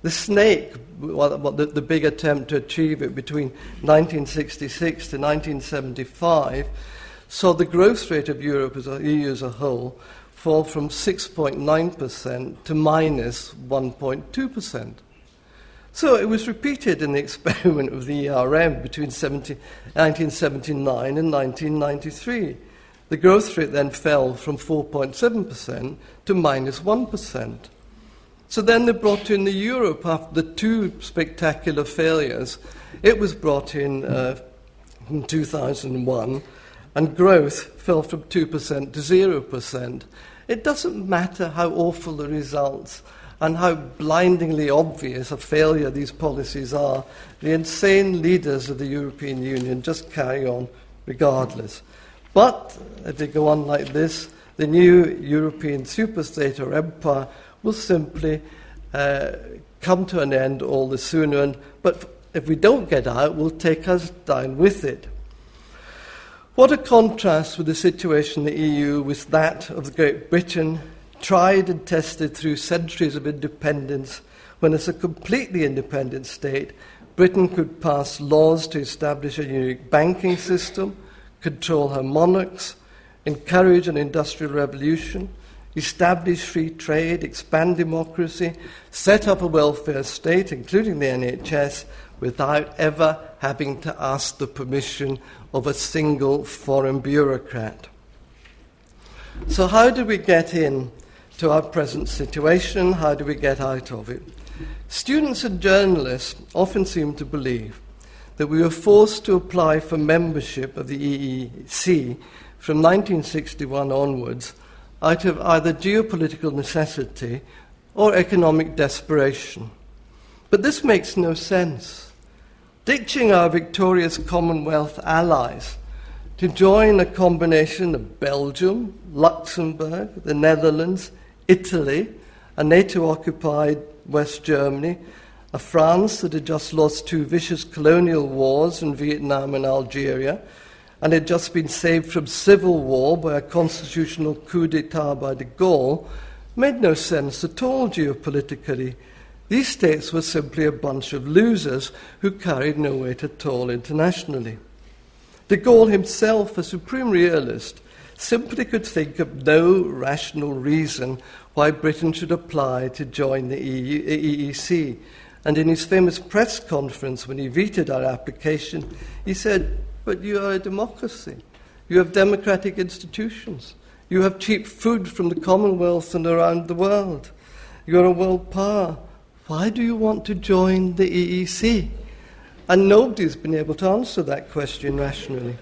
The snake, the big attempt to achieve it between 1966 to 1975, saw the growth rate of Europe as a EU as a whole fall from 6.9% to minus 1.2%. So it was repeated in the experiment of the ERM between 70, 1979 and 1993. The growth rate then fell from 4.7% to minus 1. So then they brought in the Europe after the two spectacular failures. It was brought in uh, in 2001, and growth fell from 2% to 0%. It doesn't matter how awful the results and how blindingly obvious a failure these policies are. The insane leaders of the European Union just carry on regardless. But if they go on like this, the new European superstate or empire will simply uh, come to an end all the sooner. And, but if we don't get out, will take us down with it. What a contrast with the situation in the EU with that of Great Britain, tried and tested through centuries of independence, when as a completely independent state, Britain could pass laws to establish a unique banking system, control her monarchs, encourage an industrial revolution, establish free trade, expand democracy, set up a welfare state, including the NHS, without ever having to ask the permission of a single foreign bureaucrat. So, how do we get in to our present situation? How do we get out of it? Students and journalists often seem to believe that we were forced to apply for membership of the EEC from 1961 onwards out of either geopolitical necessity or economic desperation. But this makes no sense. Ditching our victorious Commonwealth allies to join a combination of Belgium, Luxembourg, the Netherlands, Italy, a NATO occupied West Germany, a France that had just lost two vicious colonial wars in Vietnam and Algeria, and had just been saved from civil war by a constitutional coup d'etat by de Gaulle, made no sense at all geopolitically. These states were simply a bunch of losers who carried no weight at all internationally. De Gaulle himself, a supreme realist, simply could think of no rational reason why Britain should apply to join the EU, EEC. And in his famous press conference, when he vetoed our application, he said, But you are a democracy. You have democratic institutions. You have cheap food from the Commonwealth and around the world. You're a world power. Why do you want to join the EEC? And nobody's been able to answer that question rationally.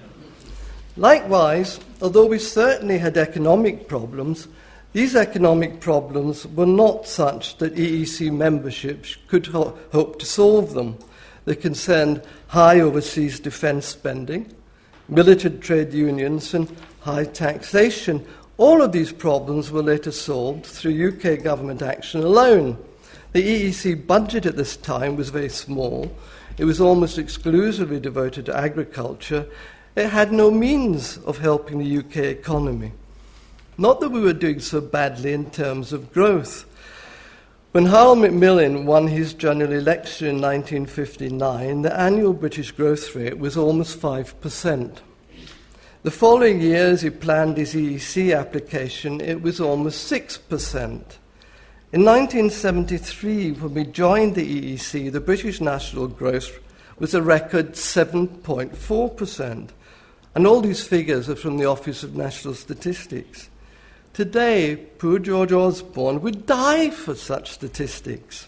Likewise, although we certainly had economic problems, these economic problems were not such that EEC membership could ho- hope to solve them. They concerned high overseas defence spending, militant trade unions, and high taxation. All of these problems were later solved through UK government action alone. The EEC budget at this time was very small. It was almost exclusively devoted to agriculture. It had no means of helping the UK economy. Not that we were doing so badly in terms of growth. When Harold Macmillan won his general election in 1959, the annual British growth rate was almost 5%. The following year, as he planned his EEC application, it was almost 6%. In 1973, when we joined the EEC, the British national growth was a record 7.4%. And all these figures are from the Office of National Statistics. Today, poor George Osborne would die for such statistics.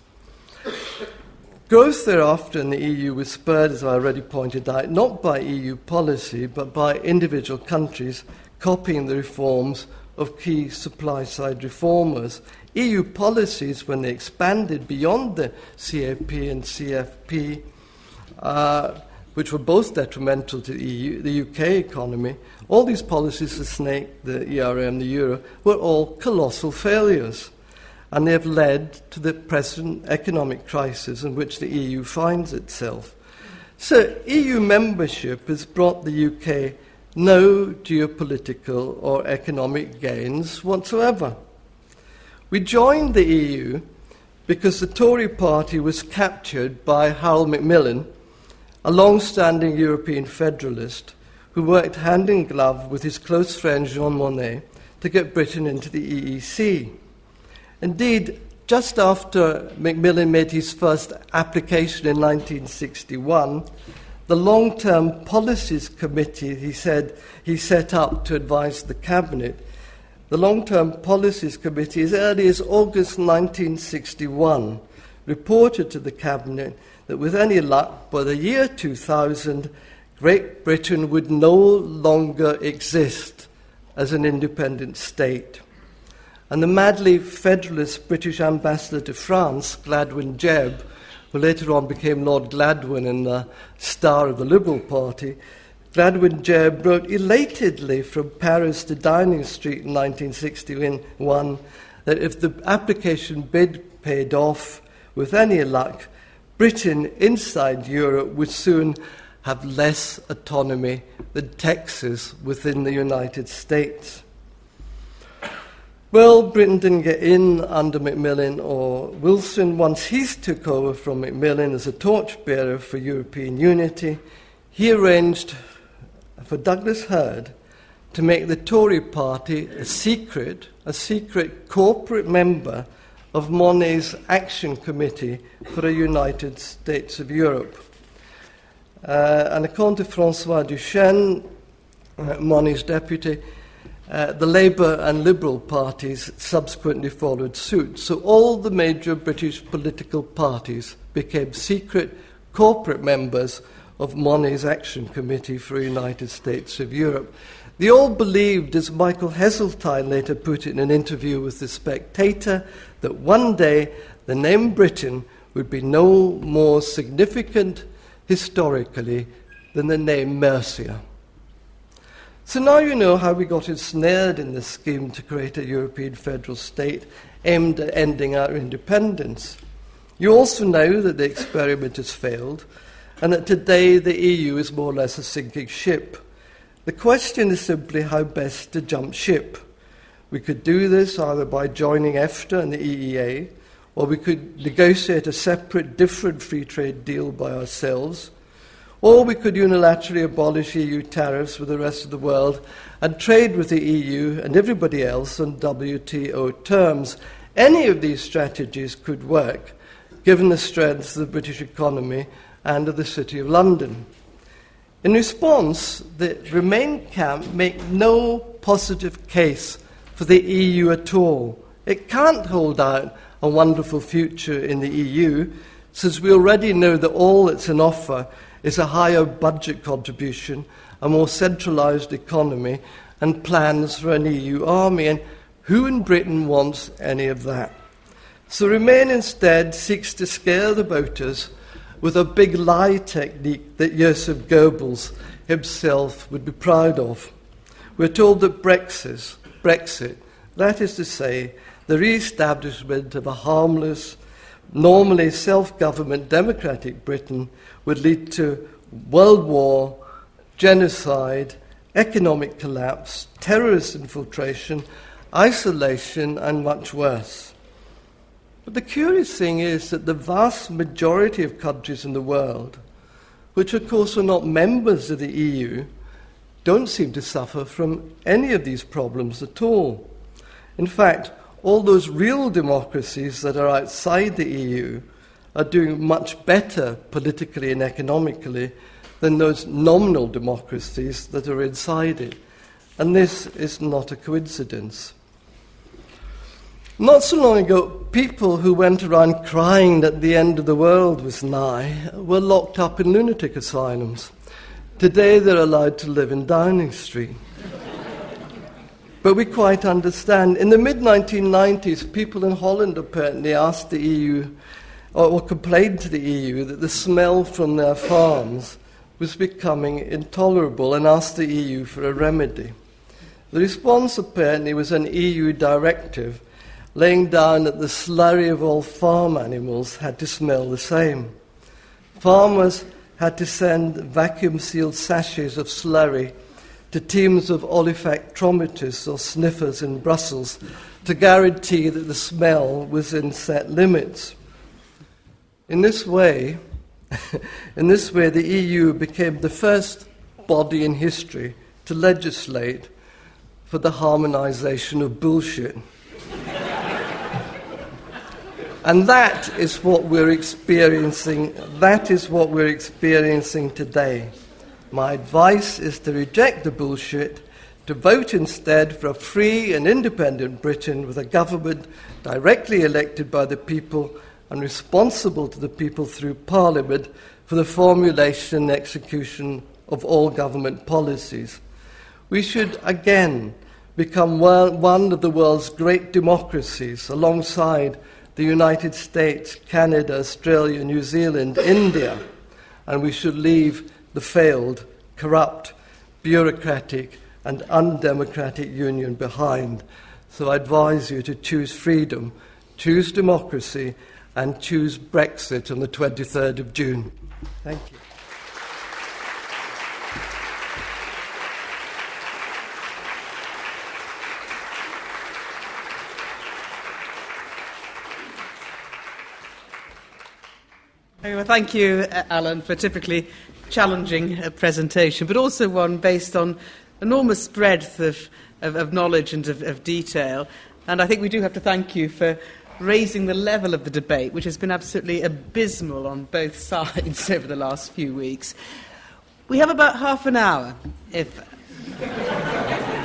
Growth thereafter in the EU was spurred, as I already pointed out, not by EU policy, but by individual countries copying the reforms of key supply side reformers EU policies, when they expanded beyond the CAP and CFP, uh, which were both detrimental to the, EU, the UK economy, all these policies, the snake, the ERM, the euro, were all colossal failures. And they have led to the present economic crisis in which the EU finds itself. So, EU membership has brought the UK no geopolitical or economic gains whatsoever. We joined the EU because the Tory party was captured by Harold Macmillan, a long standing European federalist who worked hand in glove with his close friend Jean Monnet to get Britain into the EEC. Indeed, just after Macmillan made his first application in 1961, the long term policies committee he said he set up to advise the cabinet the Long Term Policies Committee, as early as August 1961, reported to the Cabinet that with any luck, by the year 2000, Great Britain would no longer exist as an independent state. And the madly federalist British ambassador to France, Gladwyn Jebb, who later on became Lord Gladwyn and the star of the Liberal Party, Gladwyn Jebb wrote elatedly from Paris to Downing Street in 1961 that if the application bid paid off, with any luck, Britain inside Europe would soon have less autonomy than Texas within the United States. Well, Britain didn't get in under Macmillan or Wilson. Once he took over from Macmillan as a torchbearer for European unity, he arranged for Douglas Hurd to make the Tory party a secret, a secret corporate member of Monnet's Action Committee for a United States of Europe. Uh, and according to Francois Duchêne, uh, Monnet's deputy, uh, the Labour and Liberal parties subsequently followed suit. So all the major British political parties became secret corporate members of Monnet's Action Committee for the United States of Europe. They all believed, as Michael Heseltine later put it in an interview with The Spectator, that one day the name Britain would be no more significant historically than the name Mercia. So now you know how we got ensnared in this scheme to create a European federal state aimed at ending our independence. You also know that the experiment has failed and that today the EU is more or less a sinking ship. The question is simply how best to jump ship. We could do this either by joining EFTA and the EEA, or we could negotiate a separate, different free trade deal by ourselves, Or we could unilaterally abolish EU tariffs with the rest of the world and trade with the EU and everybody else on WTO terms. Any of these strategies could work, given the strength of the British economy and of the City of London. In response, the Remain camp make no positive case for the EU at all. It can't hold out a wonderful future in the EU, since we already know that all that's on offer is a higher budget contribution, a more centralised economy, and plans for an EU army. And who in Britain wants any of that? So Remain instead seeks to scare the voters with a big lie technique that Joseph Goebbels himself would be proud of. We're told that Brexit, Brexit, that is to say, the re establishment of a harmless, normally self government democratic Britain, would lead to world war, genocide, economic collapse, terrorist infiltration, isolation, and much worse. But the curious thing is that the vast majority of countries in the world, which of course are not members of the EU, don't seem to suffer from any of these problems at all. In fact, all those real democracies that are outside the EU are doing much better politically and economically than those nominal democracies that are inside it. And this is not a coincidence. Not so long ago, people who went around crying that the end of the world was nigh were locked up in lunatic asylums. Today they're allowed to live in Downing Street. but we quite understand. In the mid 1990s, people in Holland apparently asked the EU, or, complained to the EU, that the smell from their farms was becoming intolerable and asked the EU for a remedy. The response apparently was an EU directive laying down that the slurry of all farm animals had to smell the same. Farmers had to send vacuum sealed sachets of slurry to teams of olfactometrists or sniffers in Brussels to guarantee that the smell was in set limits. In this way, in this way, the EU became the first body in history to legislate for the harmonization of bullshit. And that is what we're experiencing. That is what we're experiencing today. My advice is to reject the bullshit, to vote instead for a free and independent Britain with a government directly elected by the people and responsible to the people through Parliament for the formulation and execution of all government policies. We should again become one of the world's great democracies alongside the United States, Canada, Australia, New Zealand, India, and we should leave the failed, corrupt, bureaucratic, and undemocratic union behind. So I advise you to choose freedom, choose democracy, and choose Brexit on the 23rd of June. Thank you. Well, thank you, uh, Alan, for a typically challenging uh, presentation, but also one based on enormous breadth of, of, of knowledge and of, of detail. And I think we do have to thank you for raising the level of the debate, which has been absolutely abysmal on both sides over the last few weeks. We have about half an hour, if.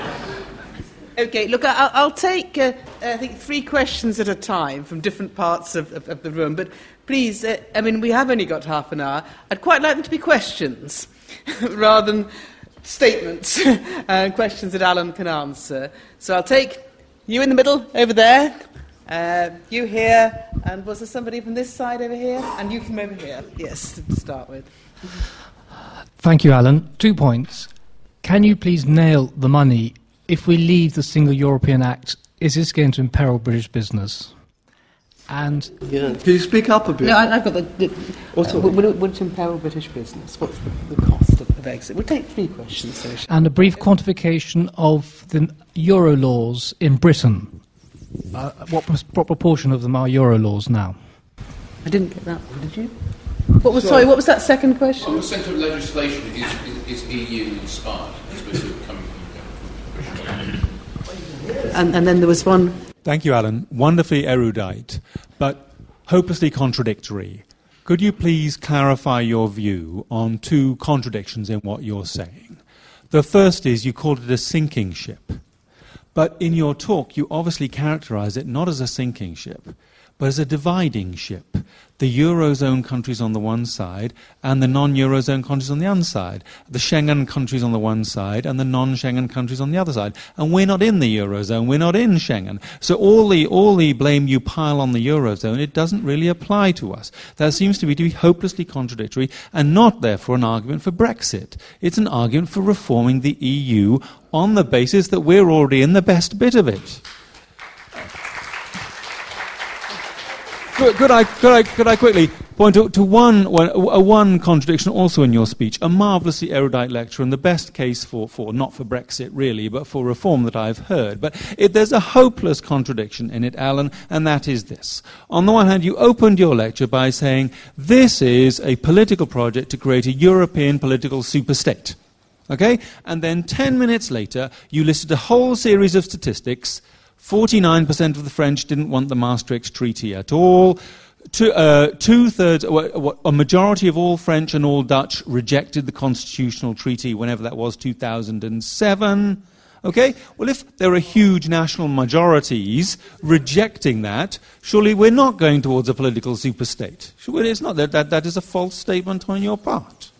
Okay, look, I'll, I'll take, uh, I think, three questions at a time from different parts of, of, of the room. But please, uh, I mean, we have only got half an hour. I'd quite like them to be questions rather than statements, uh, questions that Alan can answer. So I'll take you in the middle over there, uh, you here, and was there somebody from this side over here? And you from over here, yes, to start with. Thank you, Alan. Two points. Can you please nail the money? If we leave the Single European Act, is this going to imperil British business? And yeah. Can you speak up a bit? No, I, have got the. the uh, would, it, would it imperil British business? What's the, the cost of, of, exit? We'll take three questions. So. And a brief quantification of the Euro laws in Britain. Uh, what, what proportion of them are Euro laws now? I didn't get that one, did you? What was, sorry, what was that second question? What centre of legislation is, is, is EU inspired? And, and then there was one. Thank you, Alan. Wonderfully erudite, but hopelessly contradictory. Could you please clarify your view on two contradictions in what you're saying? The first is you called it a sinking ship. But in your talk, you obviously characterize it not as a sinking ship, but as a dividing ship. The Eurozone countries on the one side and the non Eurozone countries on the other side. The Schengen countries on the one side and the non Schengen countries on the other side. And we're not in the Eurozone, we're not in Schengen. So all the, all the blame you pile on the Eurozone, it doesn't really apply to us. That seems to me to be hopelessly contradictory and not, therefore, an argument for Brexit. It's an argument for reforming the EU on the basis that we're already in the best bit of it. Could, could, I, could, I, could I quickly point to, to one, one, a one contradiction also in your speech, a marvellously erudite lecture and the best case for, for, not for Brexit really, but for reform that I've heard. But it, there's a hopeless contradiction in it, Alan, and that is this. On the one hand, you opened your lecture by saying this is a political project to create a European political superstate. Okay? And then 10 minutes later, you listed a whole series of statistics 49% of the French didn't want the Maastricht Treaty at all. Two, uh, thirds, a majority of all French and all Dutch rejected the constitutional treaty whenever that was, 2007. Okay? Well, if there are huge national majorities rejecting that, surely we're not going towards a political superstate. It's not. That, that, that is a false statement on your part.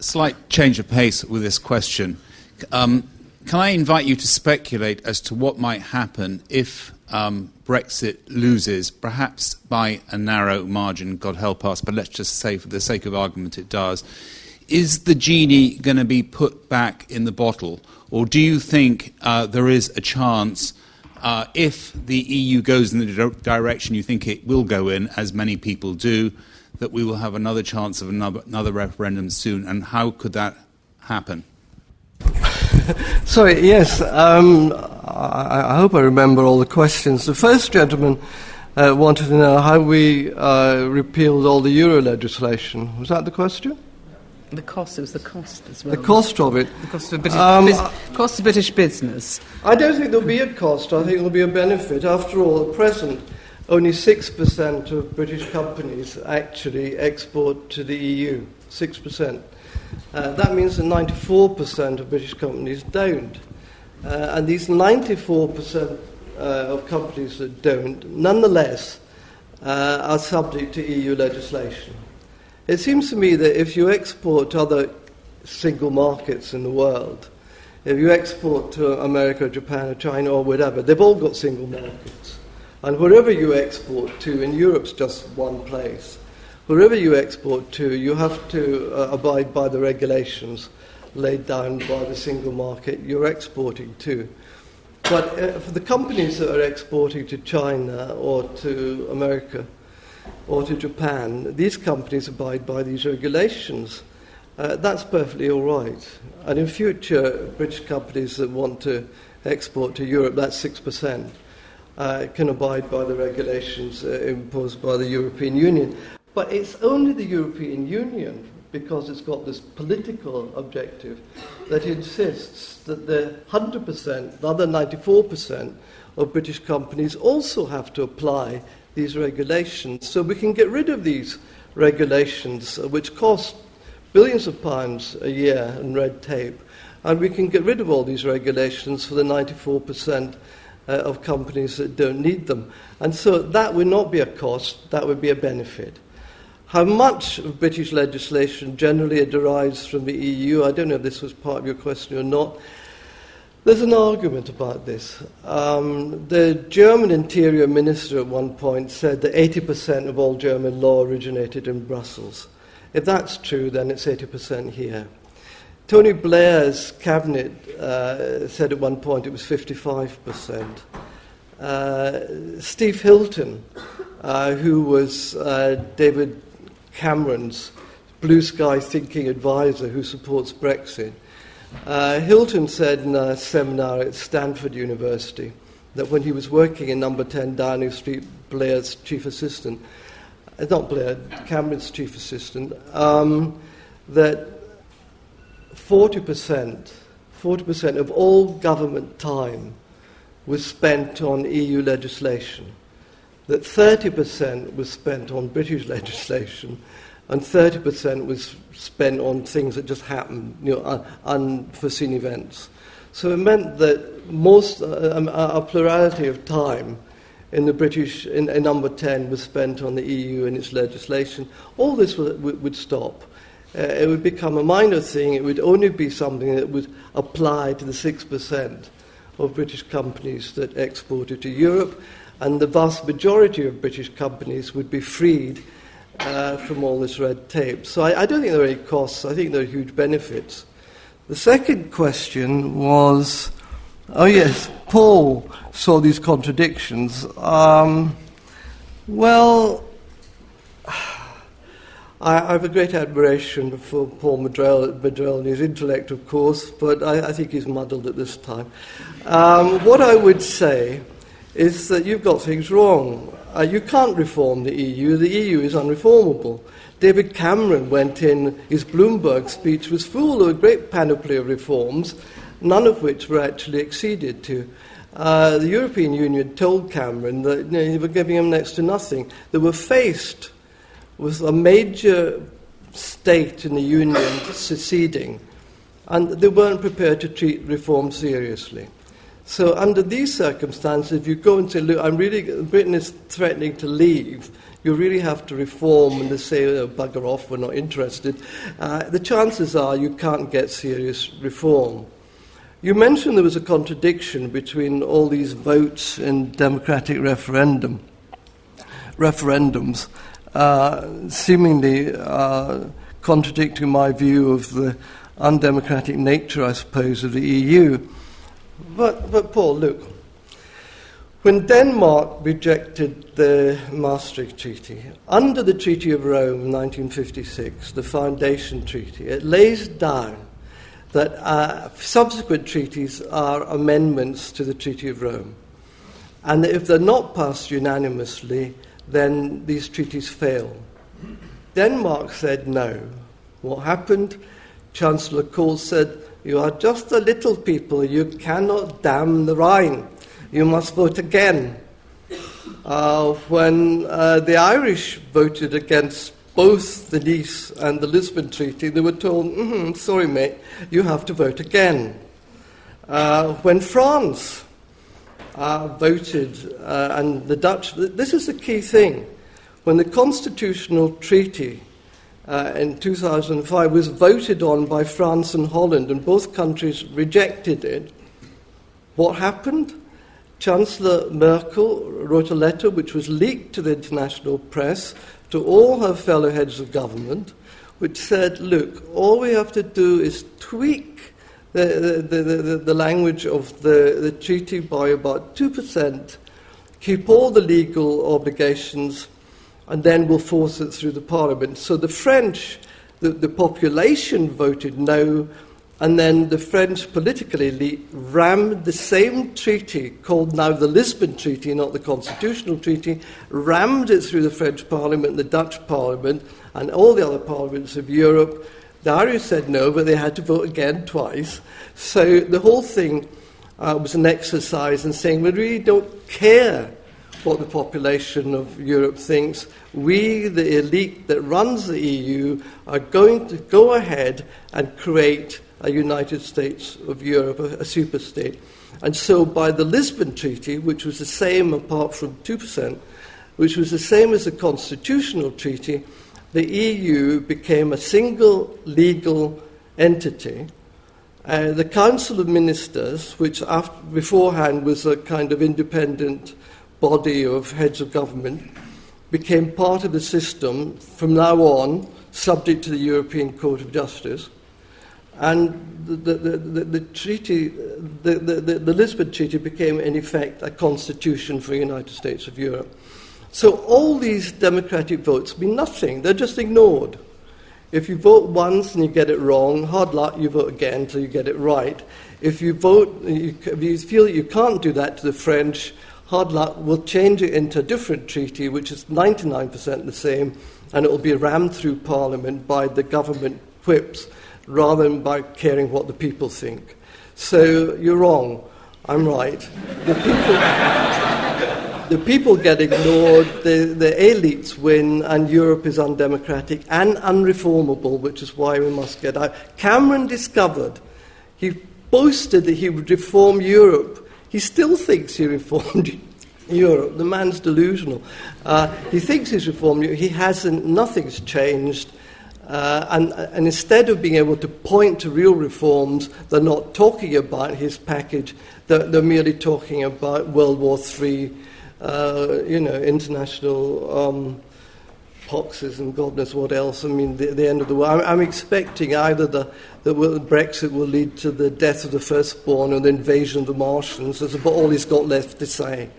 Slight change of pace with this question. Um, can I invite you to speculate as to what might happen if um, Brexit loses, perhaps by a narrow margin, God help us, but let's just say for the sake of argument it does. Is the genie going to be put back in the bottle? Or do you think uh, there is a chance, uh, if the EU goes in the direction you think it will go in, as many people do, that we will have another chance of another, another referendum soon? And how could that happen? Sorry, yes. Um, I, I, hope I remember all the questions. The first gentleman uh, wanted to know how we uh, repealed all the euro legislation. Was that the question? The cost, it was the cost as well. The cost of it. The cost of British, um, cost of British business. I don't think there'll be a cost. I think there'll be a benefit. After all, at present, only 6% of British companies actually export to the EU. 6%. Uh, that means that 94% of British companies don't. Uh, and these 94% uh, of companies that don't, nonetheless, uh, are subject to EU legislation. It seems to me that if you export to other single markets in the world, if you export to America, Japan, or China, or whatever, they've all got single markets. And wherever you export to, in Europe's just one place, wherever you export to, you have to uh, abide by the regulations laid down by the single market you're exporting to. But uh, for the companies that are exporting to China or to America or to Japan, these companies abide by these regulations. Uh, that's perfectly all right. And in future, British companies that want to export to Europe, that's 6%, uh, can abide by the regulations uh, imposed by the European Union. But it's only the European Union, because it's got this political objective, that insists that the 100%, the other 94% of British companies also have to apply these regulations. So we can get rid of these regulations, uh, which cost billions of pounds a year in red tape, and we can get rid of all these regulations for the 94% uh, of companies that don't need them. And so that would not be a cost, that would be a benefit. How much of British legislation generally derives from the EU, I don't know if this was part of your question or not. There's an argument about this. Um, the German Interior Minister at one point said that 80% of all German law originated in Brussels. If that's true, then it's 80% here. Tony Blair's cabinet uh, said at one point it was 55%. Uh, Steve Hilton, uh, who was uh, David Cameron's blue sky thinking advisor who supports Brexit. Uh, Hilton said in a seminar at Stanford University that when he was working in number 10 Downing Street, Blair's chief assistant, uh, not Blair, Cameron's chief assistant, um, that 40%, 40% of all government time was spent on EU legislation, that 30% was spent on British legislation, and 30% was spent on things that just happened, you know, un- unforeseen events. So it meant that most, uh, um, a plurality of time in the British, in, in, number 10, was spent on the EU and its legislation. All this would, would stop. Uh, it would become a minor thing. It would only be something that would apply to the 6% of British companies that exported to Europe, and the vast majority of British companies would be freed uh, from all this red tape. So I, I, don't think there are any costs, I think there are huge benefits. The second question was oh, yes, Paul saw these contradictions. Um, well, I, have a great admiration for Paul Maddrell, and his intellect, of course, but I, I think he's muddled at this time. Um, what I would say is that you've got things wrong. Uh, you can't reform the EU. The EU is unreformable. David Cameron went in, his Bloomberg speech was full of a great panoply of reforms, none of which were actually acceded to. Uh, the European Union told Cameron that you know, they were giving him next to nothing. They were faced with a major state in the Union seceding, and they weren't prepared to treat reform seriously. So, under these circumstances, if you go and say, look, I'm really, Britain is threatening to leave, you really have to reform, and they say, oh, bugger off, we're not interested, uh, the chances are you can't get serious reform. You mentioned there was a contradiction between all these votes in democratic referendum, referendums, uh, seemingly uh, contradicting my view of the undemocratic nature, I suppose, of the EU. But, but Paul, look, when Denmark rejected the Maastricht Treaty, under the Treaty of Rome 1956, the foundation treaty, it lays down that uh, subsequent treaties are amendments to the Treaty of Rome. And that if they're not passed unanimously, then these treaties fail. Denmark said no. What happened? Chancellor Kohl said you are just a little people. You cannot dam the Rhine. You must vote again. Uh, when uh, the Irish voted against both the Nice and the Lisbon Treaty, they were told, mm-hmm, sorry, mate, you have to vote again. Uh, when France uh, voted, uh, and the Dutch, this is the key thing, when the constitutional treaty uh, in 2005 was voted on by France and Holland, and both countries rejected it. What happened? Chancellor Merkel wrote a letter which was leaked to the international press to all her fellow heads of government, which said, look, all we have to do is tweak the, the, the, the language of the, the treaty by about 2%, keep all the legal obligations and then we'll force it through the parliament. So the French, the, the population voted no, and then the French political elite rammed the same treaty, called now the Lisbon Treaty, not the Constitutional Treaty, rammed it through the French Parliament, the Dutch Parliament, and all the other parliaments of Europe. The Irish said no, but they had to vote again twice. So the whole thing uh, was an exercise in saying we really don't care what the population of Europe thinks. We, the elite that runs the EU, are going to go ahead and create a United States of Europe, a, a super state. And so, by the Lisbon Treaty, which was the same apart from 2%, which was the same as the constitutional treaty, the EU became a single legal entity. Uh, the Council of Ministers, which after, beforehand was a kind of independent body of heads of government became part of the system from now on, subject to the European Court of Justice. And the, the, the, the treaty, the, the, Lisbon Treaty became, in effect, a constitution for the United States of Europe. So all these democratic votes mean nothing, they're just ignored. If you vote once and you get it wrong, hard luck, you vote again until you get it right. If you vote, if you feel that you can't do that to the French, hard luck, we'll change it into a different treaty, which is 99% the same, and it will be rammed through Parliament by the government whips rather than by caring what the people think. So you're wrong. I'm right. The people, the people get ignored, the, the elites win, and Europe is undemocratic and unreformable, which is why we must get out. Cameron discovered, he boasted that he would reform Europe. He still thinks he reformed Europe. The man's delusional. Uh, he thinks he's reformed Europe. He hasn't, nothing's changed. Uh, and, and, instead of being able to point to real reforms, they're not talking about his package, they're, they're merely talking about World War III, uh, you know, international um, poxes and God knows what else. I mean, the, the end of the world. I'm, I'm expecting either the, that Brexit will lead to the death of the firstborn or the invasion of the Martians. That's about all he's got left to say.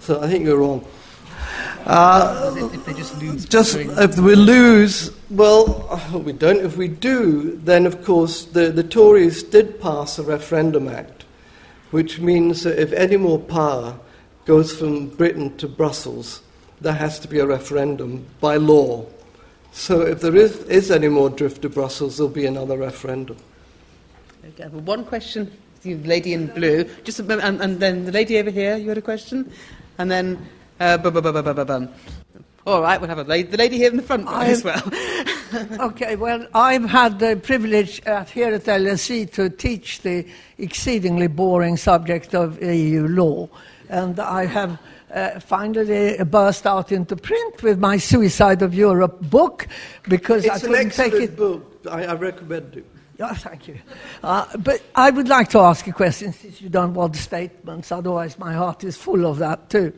So I think you're wrong. Uh, if they just lose, just if we lose, well, we don't. If we do, then of course the, the Tories did pass a referendum act, which means that if any more power goes from Britain to Brussels, there has to be a referendum by law. So if there is, is any more drift to Brussels, there'll be another referendum. Okay, one question, the lady in blue, just a, and, and then the lady over here. You had a question, and then uh, All right, we'll have a lady, the lady here in the front as well. okay, well, I've had the privilege at, here at LSE to teach the exceedingly boring subject of EU law, and I have. Uh, finally burst out into print with my Suicide of Europe book because it's I couldn't take it. book. I, I recommend it. Yeah, thank you. Uh, but I would like to ask a question since you don't want statements, otherwise, my heart is full of that too.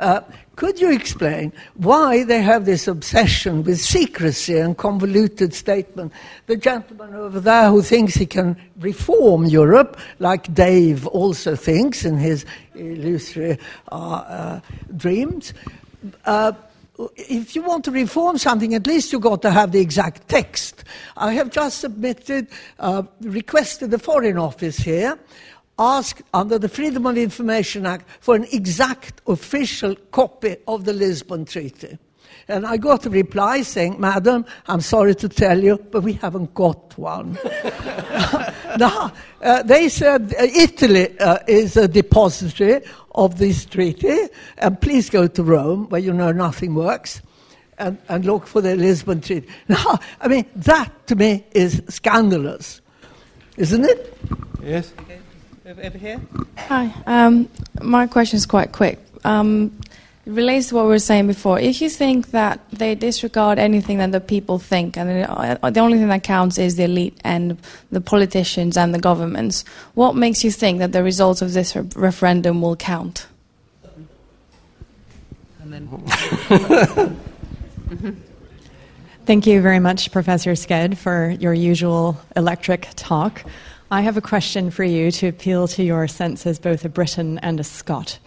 Uh, could you explain why they have this obsession with secrecy and convoluted statement? The gentleman over there who thinks he can reform Europe, like Dave also thinks in his illusory uh, uh, dreams. Uh, if you want to reform something, at least you've got to have the exact text. I have just submitted, uh, requested the Foreign Office here asked under the Freedom of Information Act for an exact official copy of the Lisbon Treaty. And I got a reply saying, Madam, I'm sorry to tell you, but we haven't got one. now, uh, they said uh, Italy uh, is a depository of this treaty, and please go to Rome, where you know nothing works, and, and look for the Lisbon Treaty. Now, I mean, that to me is scandalous, isn't it? Yes. Okay. Over, here. Hi. Um, my question is quite quick. Um, it relates to what we were saying before. If you think that they disregard anything that the people think, and the only thing that counts is the elite and the politicians and the governments, what makes you think that the results of this re- referendum will count? Thank you very much, Professor Sked, for your usual electric talk. I have a question for you to appeal to your sense as both a Briton and a Scot.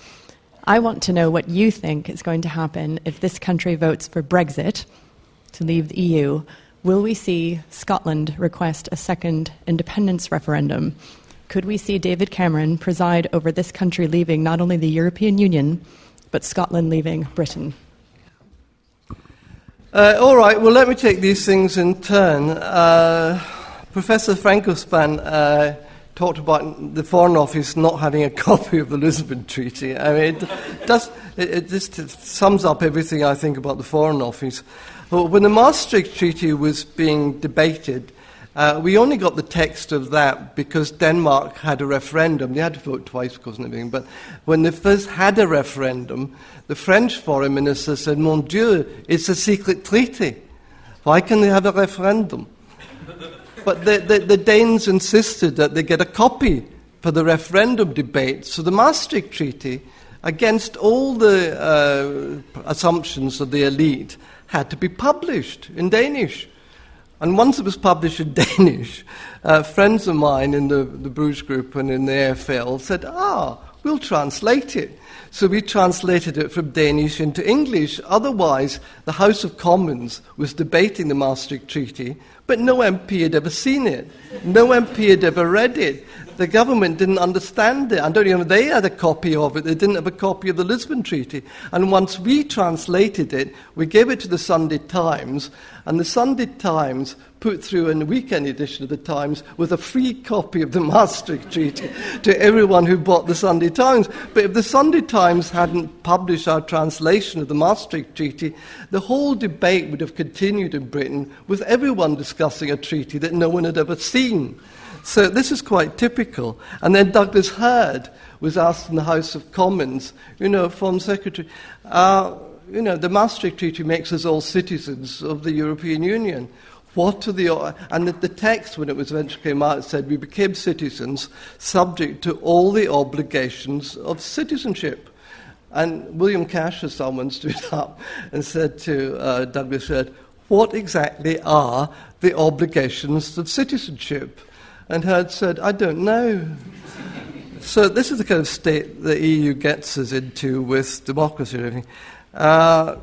I want to know what you think is going to happen if this country votes for Brexit to leave the EU. Will we see Scotland request a second independence referendum? Could we see David Cameron preside over this country leaving not only the European Union, but Scotland leaving Britain? Uh, all right, well, let me take these things in turn. Uh, Professor Frankospan uh, talked about the Foreign Office not having a copy of the Lisbon Treaty. I mean, it, does, it, it just sums up everything I think about the Foreign Office. But when the Maastricht Treaty was being debated, uh, we only got the text of that because Denmark had a referendum. They had to vote twice, because of course, and everything. But when they first had a referendum, the French foreign minister said, Mon Dieu, it's a secret treaty. Why can they have a referendum? But the, the, the, Danes insisted that they get a copy for the referendum debate. So the Maastricht Treaty, against all the uh, assumptions of the elite, had to be published in Danish. And once it was published in Danish, uh, friends of mine in the, the Bruges group and in the AFL said, ah, we'll translate it. So we translated it from Danish into English. Otherwise, the House of Commons was debating the Maastricht Treaty but no MP had ever seen it. No MP had ever read it. The government didn't understand it. I don't even know they had a copy of it. They didn't have a copy of the Lisbon Treaty. And once we translated it, we gave it to the Sunday Times, and the Sunday Times put through the weekend edition of the Times with a free copy of the Maastricht Treaty to everyone who bought the Sunday Times. But if the Sunday Times hadn't published our translation of the Maastricht Treaty, the whole debate would have continued in Britain with everyone discussing a treaty that no one had ever seen. So this is quite typical. And then Douglas Hurd was asked in the House of Commons, you know, Foreign Secretary, uh, you know, the Maastricht Treaty makes us all citizens of the European Union. What are the and the, text when it was eventually came out said we became citizens subject to all the obligations of citizenship. And William Cash, as someone, stood up and said to uh, Douglas Hurd, "What exactly are the obligations of citizenship?" And had said, "I don't know." so this is the kind of state the EU gets us into with democracy and everything. Uh,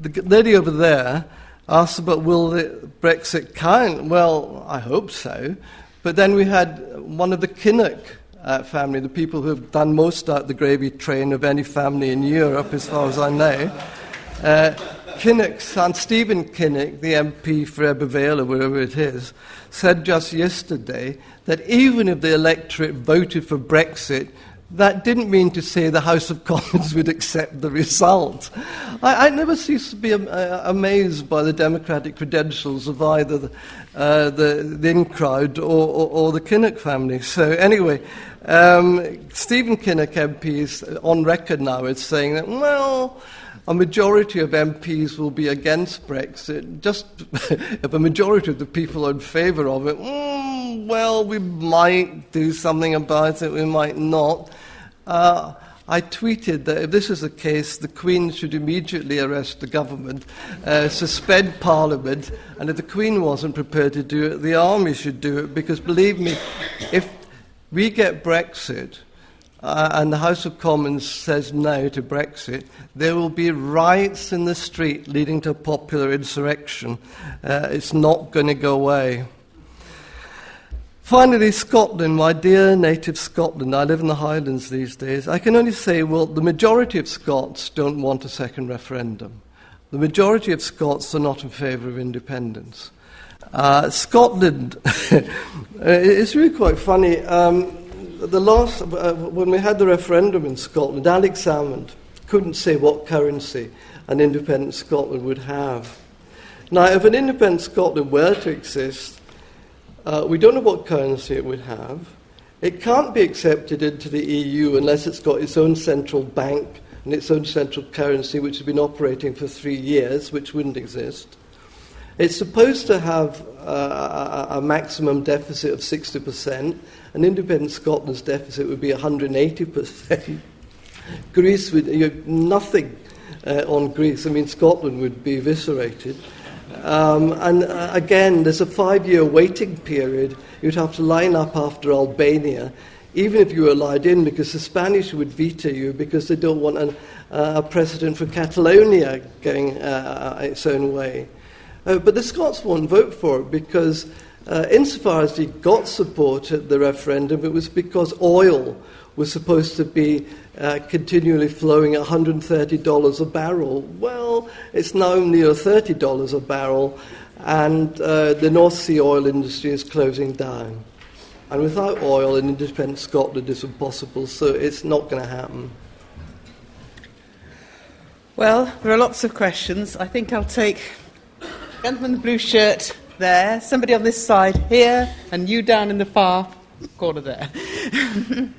the lady over there asked about will the Brexit count? Well, I hope so. But then we had one of the Kinnock uh, family, the people who have done most out the gravy train of any family in Europe, as far as I know. Uh, Kinnock's son, Stephen Kinnock, the MP for Ebbw Vale or wherever it is, said just yesterday that even if the electorate voted for Brexit, that didn't mean to say the House of Commons would accept the result. I, I never cease to be am, uh, amazed by the democratic credentials of either the, uh, the, in crowd or, or, or, the Kinnock family. So, anyway, um, Stephen Kinnock MP is on record now as saying that, well, a majority of MPs will be against Brexit. Just if a majority of the people are in favour of it, mm, well, we might do something about it, we might not. Uh, I tweeted that if this is the case, the Queen should immediately arrest the government, uh, suspend Parliament, and if the Queen wasn't prepared to do it, the army should do it. Because believe me, if we get Brexit, uh, and the House of Commons says no to Brexit, there will be riots in the street leading to popular insurrection. Uh, it's not going to go away. Finally, Scotland, my dear native Scotland. I live in the Highlands these days. I can only say, well, the majority of Scots don't want a second referendum. The majority of Scots are not in favour of independence. Uh, Scotland, it's really quite funny. Um, the last, uh, when we had the referendum in Scotland, Alex Salmond couldn't say what currency an independent Scotland would have. Now, if an independent Scotland were to exist, uh, we don't know what currency it would have. It can't be accepted into the EU unless it's got its own central bank and its own central currency, which has been operating for three years, which wouldn't exist. It's supposed to have uh, a, maximum deficit of 60%. An independent Scotland's deficit would be 180%. Greece would, you nothing uh, on Greece. I mean, Scotland would be eviscerated. Um, and uh, again, there's a five year waiting period. You'd have to line up after Albania, even if you were allowed in, because the Spanish would veto you because they don't want an, uh, a precedent for Catalonia going uh, its own way. Uh, but the Scots won't vote for it because, uh, insofar as he got support at the referendum, it was because oil was supposed to be uh, continually flowing at $130 a barrel. Well, it's now near $30 a barrel, and uh, the North Sea oil industry is closing down. And without oil, an independent Scotland is impossible, so it's not going to happen. Well, there are lots of questions. I think I'll take gentleman in the blue shirt there, somebody on this side here, and you down in the far corner there.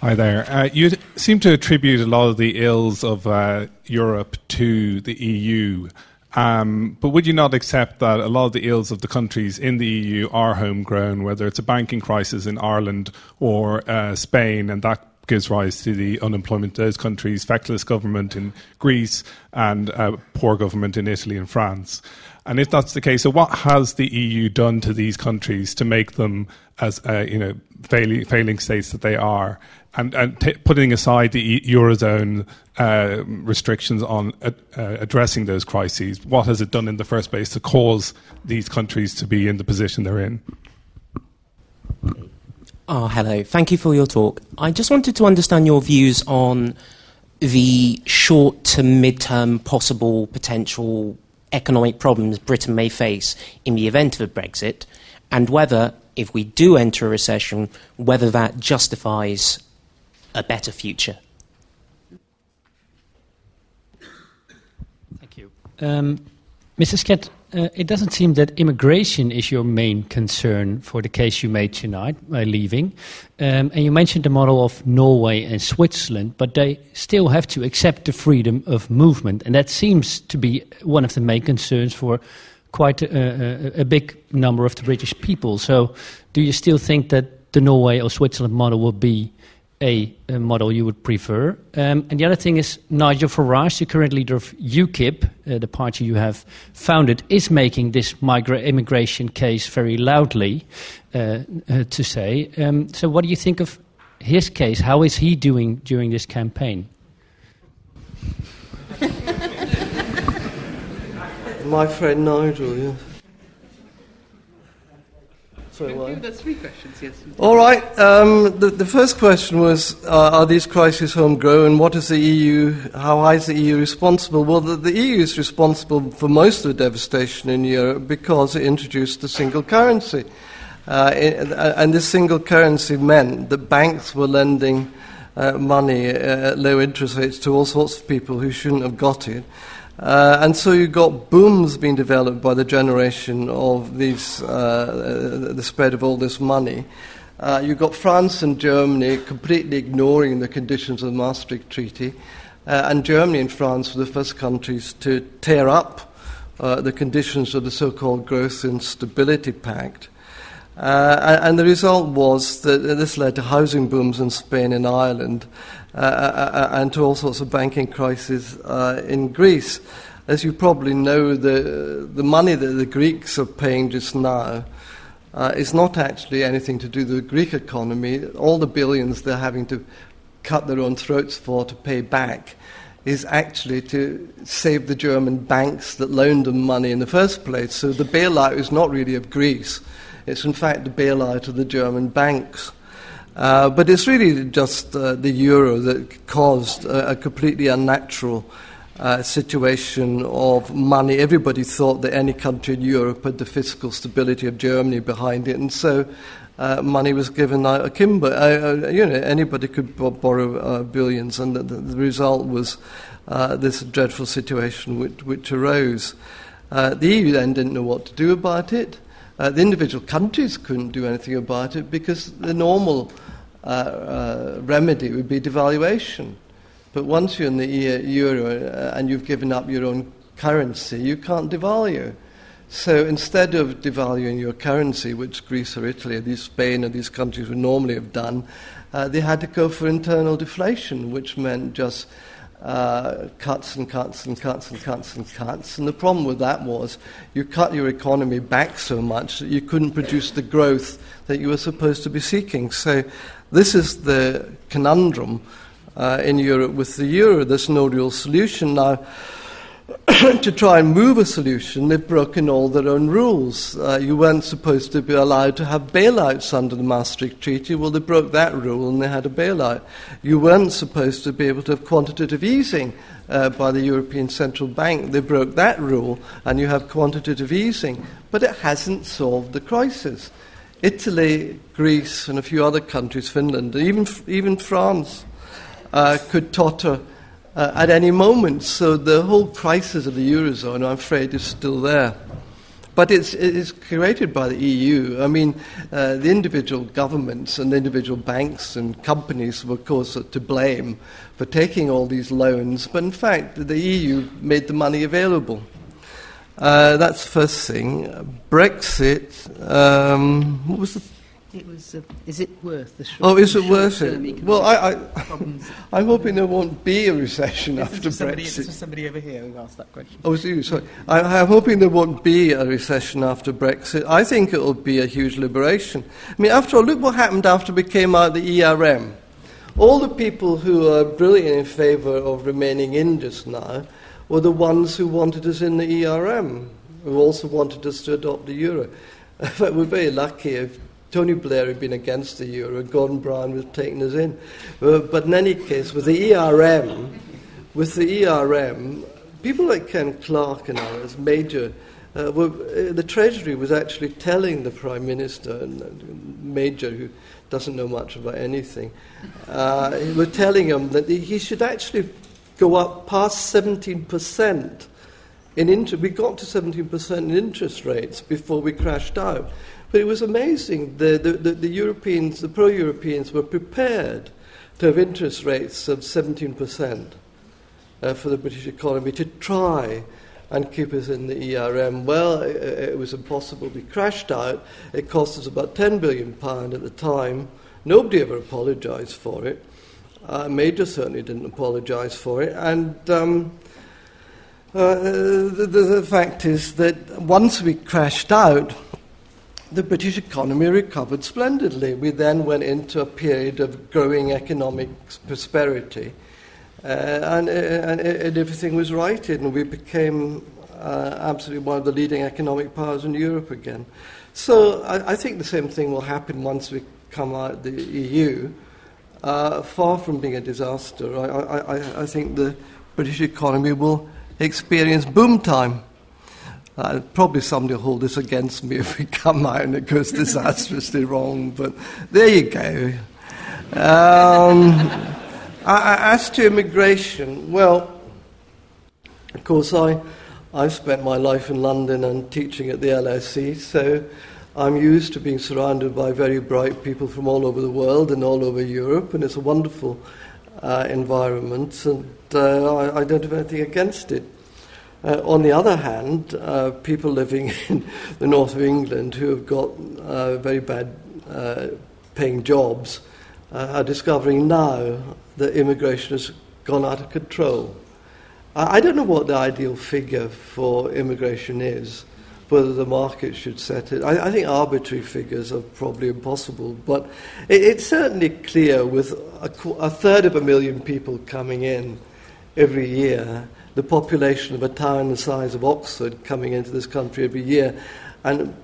Hi there. Uh, you seem to attribute a lot of the ills of uh, Europe to the EU. Um, but would you not accept that a lot of the ills of the countries in the EU are homegrown, whether it's a banking crisis in Ireland or uh, Spain, and that gives rise to the unemployment in those countries, feckless government in Greece, and uh, poor government in Italy and France? And if that's the case, so what has the EU done to these countries to make them as uh, you know failing, failing states that they are? and, and t- putting aside the eurozone uh, restrictions on uh, addressing those crises, what has it done in the first place to cause these countries to be in the position they're in? Oh, hello. Thank you for your talk. I just wanted to understand your views on the short to mid-term possible potential economic problems Britain may face in the event of a Brexit, and whether, if we do enter a recession, whether that justifies a better future. Thank you. Um, Mrs. Sked, uh, it doesn't seem that immigration is your main concern for the case you made tonight by leaving. Um, and you mentioned the model of Norway and Switzerland, but they still have to accept the freedom of movement. And that seems to be one of the main concerns for quite a, a, a big number of the British people. So, do you still think that the Norway or Switzerland model will be a, a, model you would prefer. Um, and the other thing is Nigel Farage, the current leader of UKIP, uh, the party you have founded, is making this migra- immigration case very loudly, uh, uh, to say. Um, so, what do you think of his case? How is he doing during this campaign? My friend Nigel, yes. Sorry, That's three questions, yes. All right. Um, the, the, first question was uh, Are these crises homegrown? What is the EU, how is the EU responsible? Well, the, the, EU is responsible for most of the devastation in Europe because it introduced the single currency. Uh, it, and this single currency meant that banks were lending uh, money at low interest rates to all sorts of people who shouldn't have got it. Uh, and so you've got booms being developed by the generation of these, uh, the spread of all this money. Uh, you got France and Germany completely ignoring the conditions of the Maastricht Treaty, uh, and Germany and France were the first countries to tear up uh, the conditions of the so-called Growth and Stability Pact. Uh, and the result was that this led to housing booms in Spain and Ireland, Uh, uh, uh, and to all sorts of banking crises in Greece. As you probably know, the, the money that the Greeks are paying just now uh, is not actually anything to do with the Greek economy. All the billions they're having to cut their own throats for to pay back is actually to save the German banks that loaned them money in the first place. So the bailout is not really of Greece, it's in fact the bailout of the German banks. Uh, but it's really just uh, the euro that caused a, a completely unnatural uh, situation of money. Everybody thought that any country in Europe had the fiscal stability of Germany behind it, and so uh, money was given out akimbo. Uh, you know, anybody could b- borrow billions, and the, the, result was this dreadful situation which, which arose. the EU then didn't know what to do about it. Uh, the individual countries couldn't do anything about it because the normal uh, uh, remedy would be devaluation. But once you're in the euro uh, and you've given up your own currency, you can't devalue. So instead of devaluing your currency, which Greece or Italy or these Spain or these countries would normally have done, uh, they had to go for internal deflation, which meant just uh, cuts and cuts and cuts and cuts and cuts. And the problem with that was you cut your economy back so much that you couldn't produce the growth that you were supposed to be seeking. So this is the conundrum uh, in Europe with the euro. There's no real solution now. to try and move a solution, they've broken all their own rules. Uh, you weren't supposed to be allowed to have bailouts under the Maastricht Treaty. Well, they broke that rule and they had a bailout. You weren't supposed to be able to have quantitative easing uh, by the European Central Bank. They broke that rule and you have quantitative easing. But it hasn't solved the crisis. Italy, Greece, and a few other countries, Finland, even, even France, uh, could totter uh, at any moment. So the whole crisis of the Eurozone, I'm afraid, is still there. But it's, it's created by the EU. I mean, uh, the individual governments and individual banks and companies were, of course, to blame for taking all these loans. But in fact, the EU made the money available. Uh, that's the first thing. Brexit. Um, what was the it was, uh, is it worth the short Oh, is it worth it? Well, I, I, am hoping there won't be a recession after somebody, Brexit. This was somebody over here who asked that question. Oh, you? Sorry. I, am hoping there won't be a recession after Brexit. I think it will be a huge liberation. I mean, after all, look what happened after we came out of the ERM. All the people who are brilliant in favour of remaining in just now were the ones who wanted us in the ERM, who also wanted us to adopt the euro. Fact, we're very lucky if Tony Blair had been against the euro, Gordon Brown was taking us in. Uh, but in any case, with the ERM, with the ERM, people like Ken Clarke and others, major, uh, were, uh, the Treasury was actually telling the Prime Minister, and, Major, who doesn't know much about anything, uh, were telling him that he should actually go up past 17% in interest. We got to 17% in interest rates before we crashed out. But it was amazing. The, the, the, the Europeans, the pro Europeans, were prepared to have interest rates of 17% uh, for the British economy to try and keep us in the ERM. Well, it, it was impossible. We crashed out. It cost us about £10 billion at the time. Nobody ever apologised for it. Uh, Major certainly didn't apologise for it. And um, uh, the, the, fact is that once we crashed out, the British economy recovered splendidly. We then went into a period of growing economic prosperity, uh, and, uh, and, and, everything was righted, and we became uh, absolutely one of the leading economic powers in Europe again. So I, I, think the same thing will happen once we come out of the EU. Uh, far from being a disaster, I, I, I think the British economy will experience boom time. Uh, probably somebody will hold this against me if we come out and it goes disastrously wrong, but there you go. Um, as to immigration, well, of course, I, I've spent my life in London and teaching at the LSE, so I'm used to being surrounded by very bright people from all over the world and all over Europe, and it's a wonderful uh, environment, and uh, I, I, don't have anything against it. Uh, on the other hand, uh, people living in the north of England who have got uh, very bad uh, paying jobs are discovering now that immigration has gone out of control. I, I don't know what the ideal figure for immigration is whether the market should set it. I, I, think arbitrary figures are probably impossible, but it, it's certainly clear with a, a, third of a million people coming in every year, the population of a town the size of Oxford coming into this country every year, and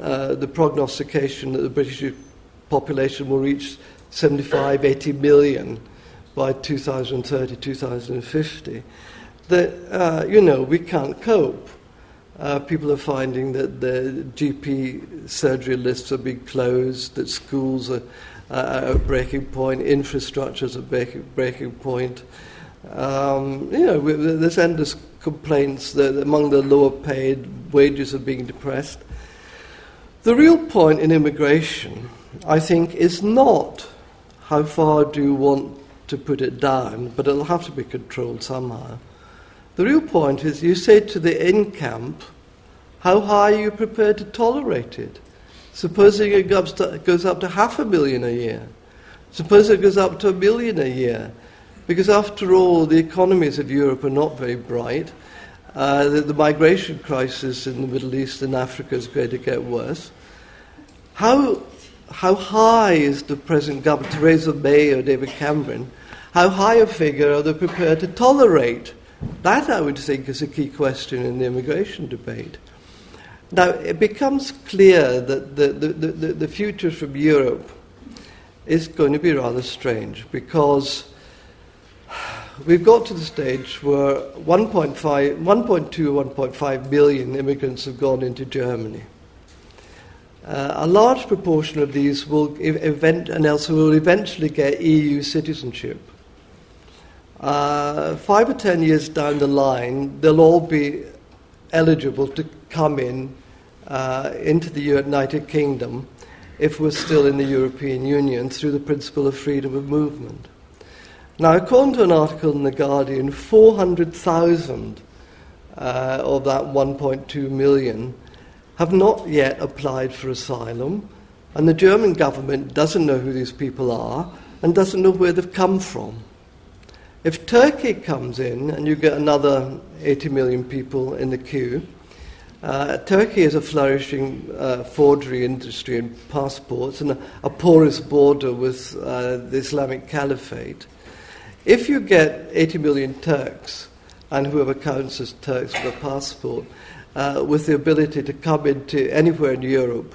uh, the prognostication that the British population will reach 75, 80 million by 2030, 2050, that, uh, you know, we can't cope. Uh, people are finding that the GP surgery lists are being closed, that schools are uh, at a breaking point, infrastructure is at breaking, breaking point. Um, you know, there's endless complaints that among the lower paid, wages are being depressed. The real point in immigration, I think, is not how far do you want to put it down, but it'll have to be controlled somehow. The real point is you say to the in camp, how high are you prepared to tolerate it? Supposing it goes, up to half a million a year. Suppose it goes up to a billion a year. Because after all, the economies of Europe are not very bright. Uh, the, the, migration crisis in the Middle East and Africa is going to get worse. How, how high is the present government, Theresa May or David Cameron, how high a figure are they prepared to tolerate? That, I would think, is a key question in the immigration debate. Now, it becomes clear that the, the, the, the future from Europe is going to be rather strange because we've got to the stage where 1.5, 1.2, 1.5 billion immigrants have gone into Germany. Uh, a large proportion of these will event and else will eventually get EU citizenship. Uh, five or ten years down the line, they'll all be eligible to come in uh, into the United Kingdom if we're still in the European Union through the principle of freedom of movement. Now, according to an article in The Guardian, 400,000 uh, of that 1.2 million have not yet applied for asylum, and the German government doesn't know who these people are and doesn't know where they've come from. If Turkey comes in and you get another 80 million people in the queue, uh, Turkey is a flourishing uh, forgery industry and passports and a, a porous border with uh, the Islamic Caliphate. If you get 80 million Turks, and whoever counts as Turks with a passport, uh, with the ability to come into anywhere in Europe,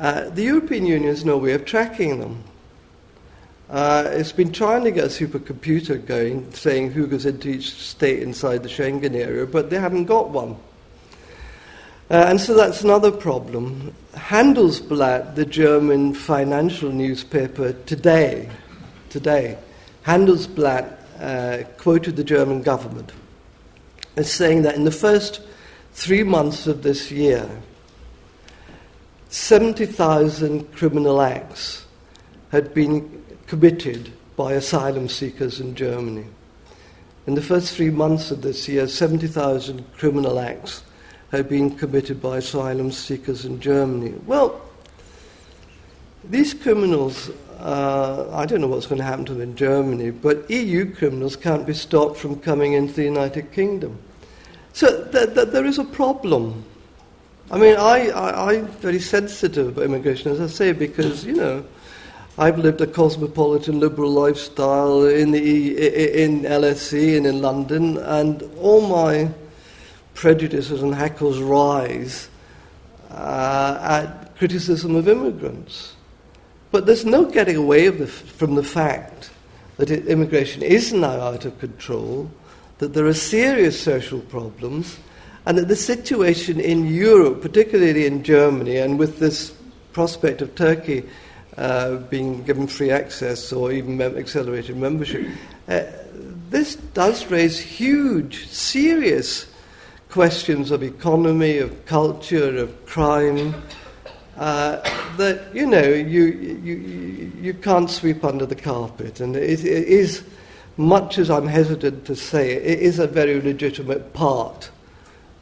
Uh, the European Union has no way of tracking them. Uh, it's been trying to get a supercomputer going, saying who goes into each state inside the Schengen area, but they haven't got one. Uh, and so that's another problem. Handelsblatt, the German financial newspaper, today, today, Handelsblatt uh, quoted the German government as saying that in the first three months of this year, 70,000 criminal acts had been committed by asylum seekers in Germany. In the first three months of this year, 70,000 criminal acts had been committed by asylum seekers in Germany. Well, these criminals, uh, I don't know what's going to happen to them in Germany, but EU criminals can't be stopped from coming into the United Kingdom. So th- th- there is a problem. I mean, I, I, I'm very sensitive about immigration, as I say, because, you know, I've lived a cosmopolitan liberal lifestyle in, the, in LSE and in London, and all my prejudices and hackles rise uh, at criticism of immigrants. But there's no getting away the, from the fact that it, immigration is now out of control, that there are serious social problems, and that the situation in Europe, particularly in Germany, and with this prospect of Turkey uh, being given free access or even mem- accelerated membership, uh, this does raise huge, serious questions of economy, of culture, of crime. Uh, that you know you, you you can't sweep under the carpet, and it, it is much as I'm hesitant to say it, it is a very legitimate part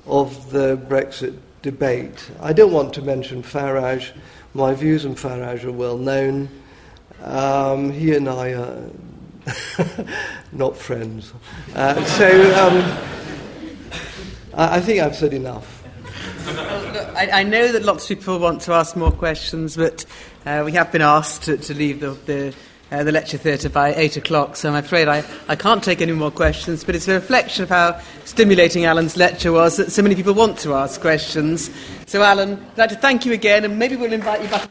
of the Brexit debate. I don't want to mention Farage. My views on Farage are well known. Um, he and I are not friends. Uh, so. Um, I, I think I've said enough. Well, look, I, I, know that lots of people want to ask more questions, but uh, we have been asked to, to leave the, the, uh, the lecture theatre by 8 o'clock, so I'm afraid I, I can't take any more questions. But it's a reflection of how stimulating Alan's lecture was that so many people want to ask questions. So, Alan, I'd like to thank you again, and maybe we'll invite you back.